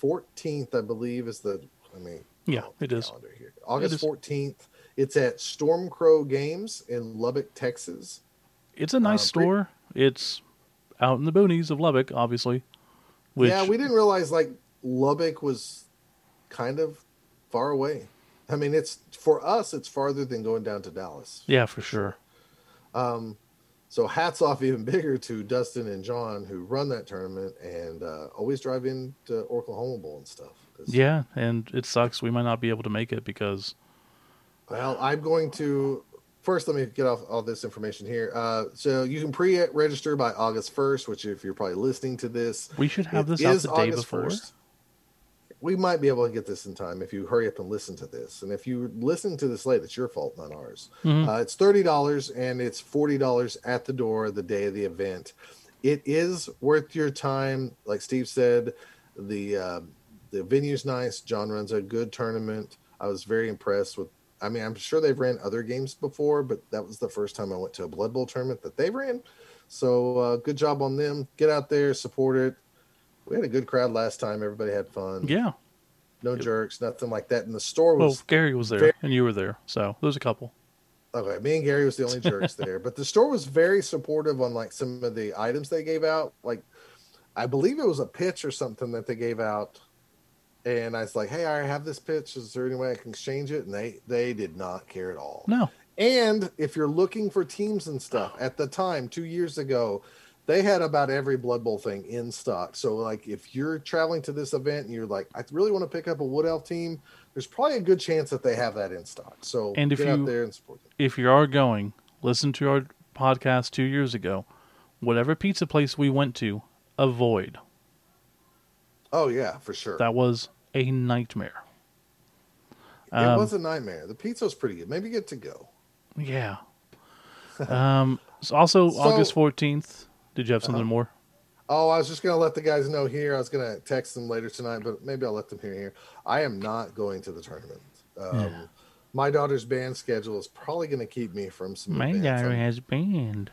14th, I believe, is the. I mean, Yeah, it is. Here. August is. 14th. It's at Stormcrow Games in Lubbock, Texas. It's a nice Uh, store. It's out in the boonies of Lubbock, obviously. Which, yeah, we didn't realize like Lubbock was kind of far away. I mean, it's for us, it's farther than going down to Dallas. yeah, for sure. Um, so hats off even bigger to Dustin and John who run that tournament and uh, always drive into Oklahoma Bowl and stuff. Yeah, and it sucks we might not be able to make it because Well, I'm going to first, let me get off all this information here. Uh, so you can pre-register by August first, which if you're probably listening to this, We should have this out the day August before. 1st. We might be able to get this in time if you hurry up and listen to this. And if you listen to this late, it's your fault, not ours. Mhm. Uh, it's thirty dollars and it's forty dollars at the door the day of the event. It is worth your time, like Steve said. The uh, the venue's nice. John runs a good tournament. I was very impressed with. I mean, I'm sure they've ran other games before, but that was the first time I went to a Blood Bowl tournament that they ran. So uh, good job on them. Get out there, support it. We had a good crowd last time. Everybody had fun. Yeah. No jerks, nothing like that. And the store was. Well, Gary was there very- and you were there, so there's a couple. Okay, me and Gary was the only <laughs> jerks there, but the store was very supportive on like some of the items they gave out. Like, I believe it was a pitch or something that they gave out, and I was like, "Hey, I have this pitch. Is there any way I can exchange it?" And they they did not care at all. No. And if you're looking for teams and stuff, at the time, two years ago, they had about every Blood Bowl thing in stock. So, like, if you're traveling to this event and you're like, I really want to pick up a Wood Elf team, there's probably a good chance that they have that in stock. So, And if get you- out there and support them. If you are going, listen to our podcast two years ago. Whatever pizza place we went to, avoid. Oh yeah, for sure. That was a nightmare. it Um, was a nightmare. The pizza was pretty good. Maybe get to go. Yeah. <laughs> Um. so also, So- August fourteenth. Did you have something Uh-huh. more? Oh, I was just gonna let the guys know here. I was gonna text them later tonight, but maybe I'll let them hear here. I am not going to the tournament. Um, Yeah. My daughter's band schedule is probably gonna keep me from some. My daughter has band.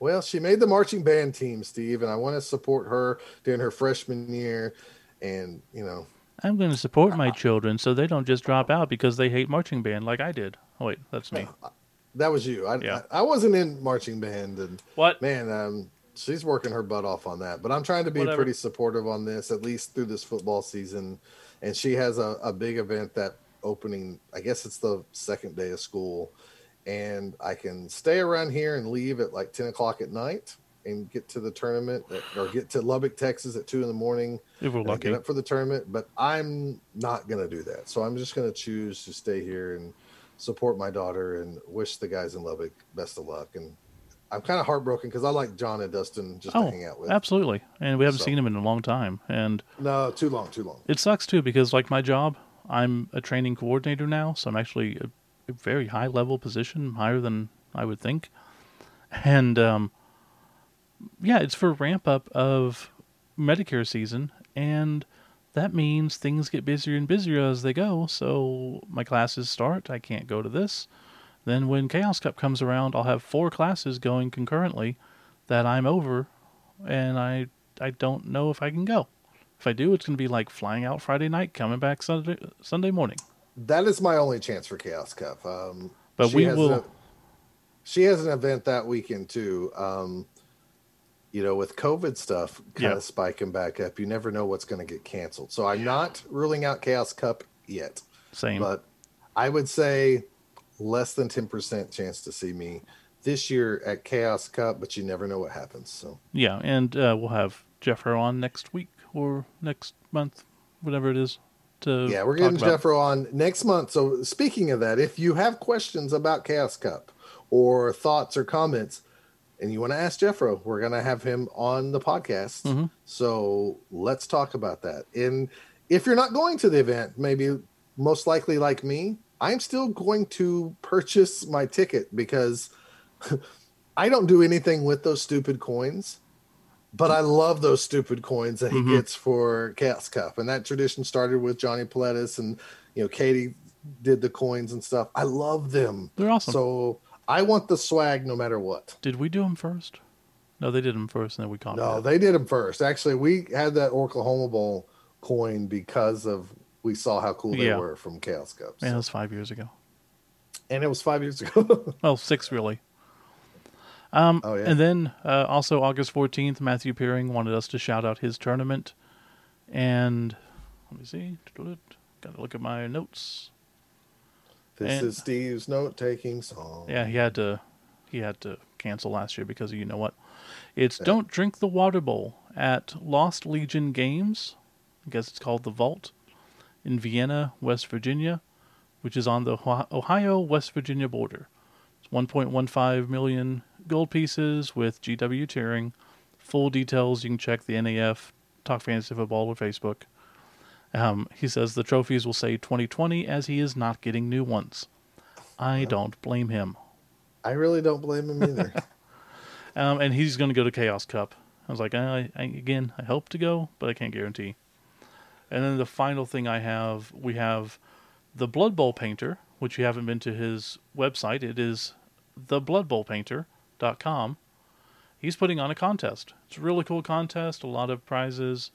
Well, she made the marching band team, Steve, and I want to support her during her freshman year. And you know, I'm going to support my children so they don't just drop out because they hate marching band like I did. Oh wait, that's me. that was you. I, Yeah. I, I wasn't in marching band, and What? man, um, she's working her butt off on that. But I'm trying to be Whatever. pretty supportive on this, at least through this football season. And she has a, a big event that opening. I guess it's the second day of school, and I can stay around here and leave at like 10 o'clock at night and get to the tournament at- or get to Lubbock, Texas at two in the morning. If we're lucky. get up for the tournament. But I'm not going to do that. So I'm just going to choose to stay here and support my daughter and wish the guys in Lubbock best of luck. And I'm kind of heartbroken because I like John and Dustin just to Oh, hang out with. absolutely. And we haven't So- seen him in a long time. And No, too long, too long. it sucks too because, like my job, I'm a training coordinator now, so I'm actually a, a very high level position, higher than I would think. And um, yeah, it's for ramp up of Medicare season, and that means things get busier and busier as they go. So my classes start. I can't go to this. Then when Chaos Cup comes around, I'll have four classes going concurrently that I'm over, and I I don't know if I can go. If I do, it's going to be like flying out Friday night, coming back Sunday Sunday morning. That is my only chance for Chaos Cup. Um, But she we has will- a- she has an event that weekend too. Um, you know, with COVID stuff kind Yeah. of spiking back up, you never know what's going to get canceled. So I'm not ruling out Chaos Cup yet. Same. but I would say less than 10% chance to see me this year at Chaos Cup, but you never know what happens. So, Yeah, and uh, we'll have Jeffro on next week or next month, whatever it is. To yeah, we're getting. Jeffro on next month. So, speaking of that, if you have questions about Chaos Cup or thoughts or comments, and you want to ask Jeffro, we're going to have him on the podcast. Mhm. So, let's talk about that. And if you're not going to the event, maybe most likely like me, I'm still going to purchase my ticket because <laughs> I don't do anything with those stupid coins, but I love those stupid coins that he Mhm. gets for Chaos Cup. And that tradition started with Johnny Palettis and, you know, Katie did the coins and stuff. I love them. They're awesome. So I want the swag no matter what. Did we do them first? No, they did them first, and then we copied. No, it. they did them first. Actually, we had that Oklahoma Bowl coin because of we saw how cool they Yeah. were from Chaos Cups. Man, that was five years ago. and it was five years ago. <laughs> Well, six really. Um, Oh, yeah. And then uh, also August 14th, Matthew Peering wanted us to shout out his tournament. And let me see. Got to look at my notes. This And- is Steve's note taking song. Yeah, he had to he had to cancel last year because of you know what. It's Don't Drink the Water Bowl at Lost Legion Games. I guess it's called the Vault in Vienna, West Virginia, which is on the Ohio West Virginia border. It's 1.15 million gold pieces with GW tiering. Full details you can check the NAF Talk Fantasy Football or Facebook. Um, he says the trophies will say 2020 as he is not getting new ones. I don't blame him. I really don't blame him either. <laughs> <laughs> Um, and he's going to go to Chaos Cup. I was like, I, I, again, I hope to go, but I can't guarantee. And then the final thing I have, we have the Blood Bowl Painter, which you haven't been to his website. It is thebloodbowlpainter.com. He's putting on a contest. It's a really cool contest, a lot of prizes.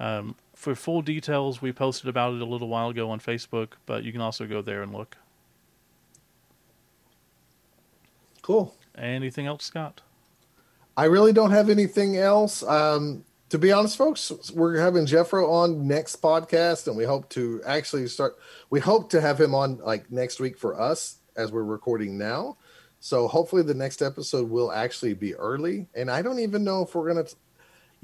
Um, for full details, we posted about it a little while ago on Facebook, but you can also go there and look. cool. Anything else, Scott? I really don't have anything else. Um, to be honest, folks, we're having Jeffro on next podcast, and we hope to actually start. We hope to have him on like next week for us as we're recording now. So hopefully, the next episode will actually be early. And I don't even know if we're gonna.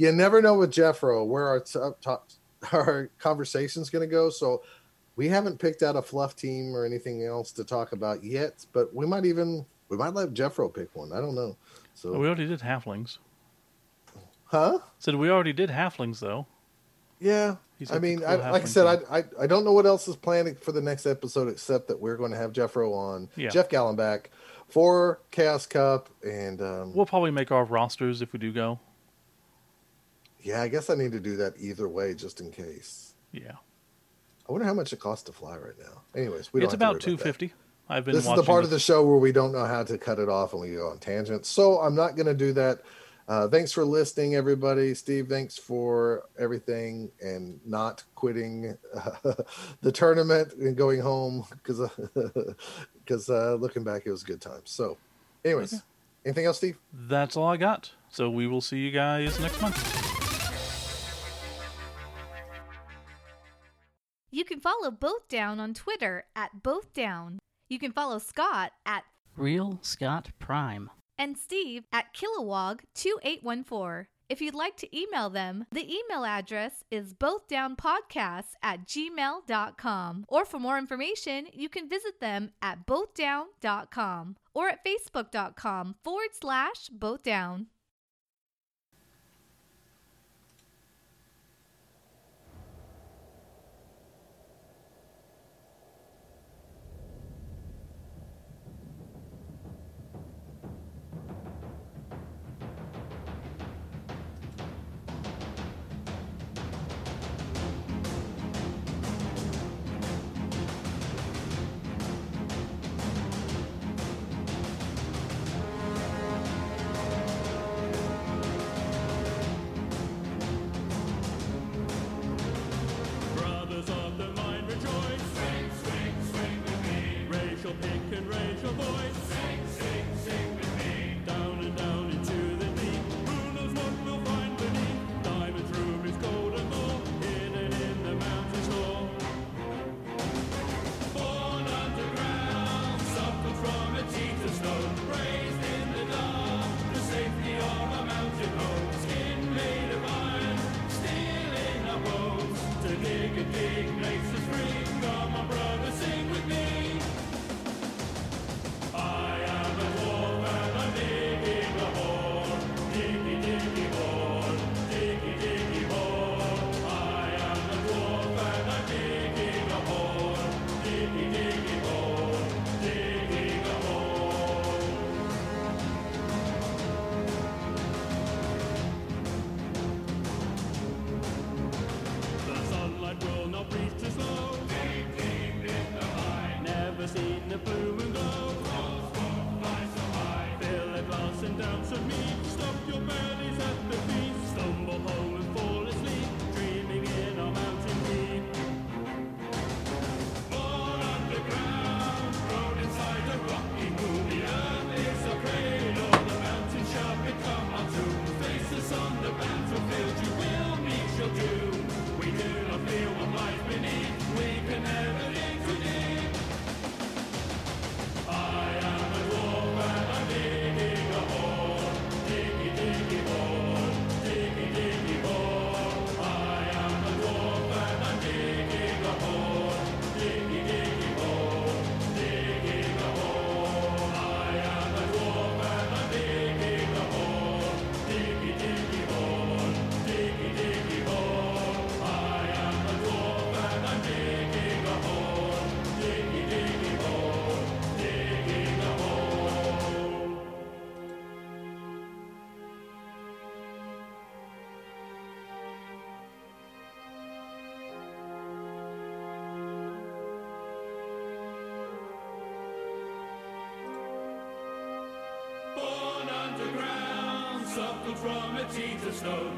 You never know with Jeffro where our t- top, <laughs> our conversation's gonna go. So we haven't picked out a fluff team or anything else to talk about yet. But we might even we might let Jeffro pick one. I don't know. So We already did halflings. huh? Said we already did halflings though. Yeah. I mean, I, like I said. I, I I don't know what else is planned for the next episode except that we're going to have Jeffro on, Yeah. Jeff Gallenback for Chaos Cup, and um, We'll probably make our rosters if we do go. Yeah, I guess I need to do that either way just in case. Yeah, I wonder how much it costs to fly right now. Anyways, we it's about two fifty. I've been This is the part of the show where we don't know how to cut it off and we go on tangents. So I'm not going to do that. Uh, thanks for listening, everybody. Steve, thanks for everything and not quitting uh, <laughs> the tournament and going home because because <laughs> uh, looking back, it was a good time. So, anyways, Okay. anything else, Steve? That's all I got. So we will see you guys next month. You can follow Both Down on Twitter at Both Down. You can follow Scott at Real Scott Prime. and Steve at Kilowog2814. If you'd like to email them, the email address is bothdownpodcasts at gmail.com. Or for more information, you can visit them at bothdown.com or at facebook.com forward slash bothdown. A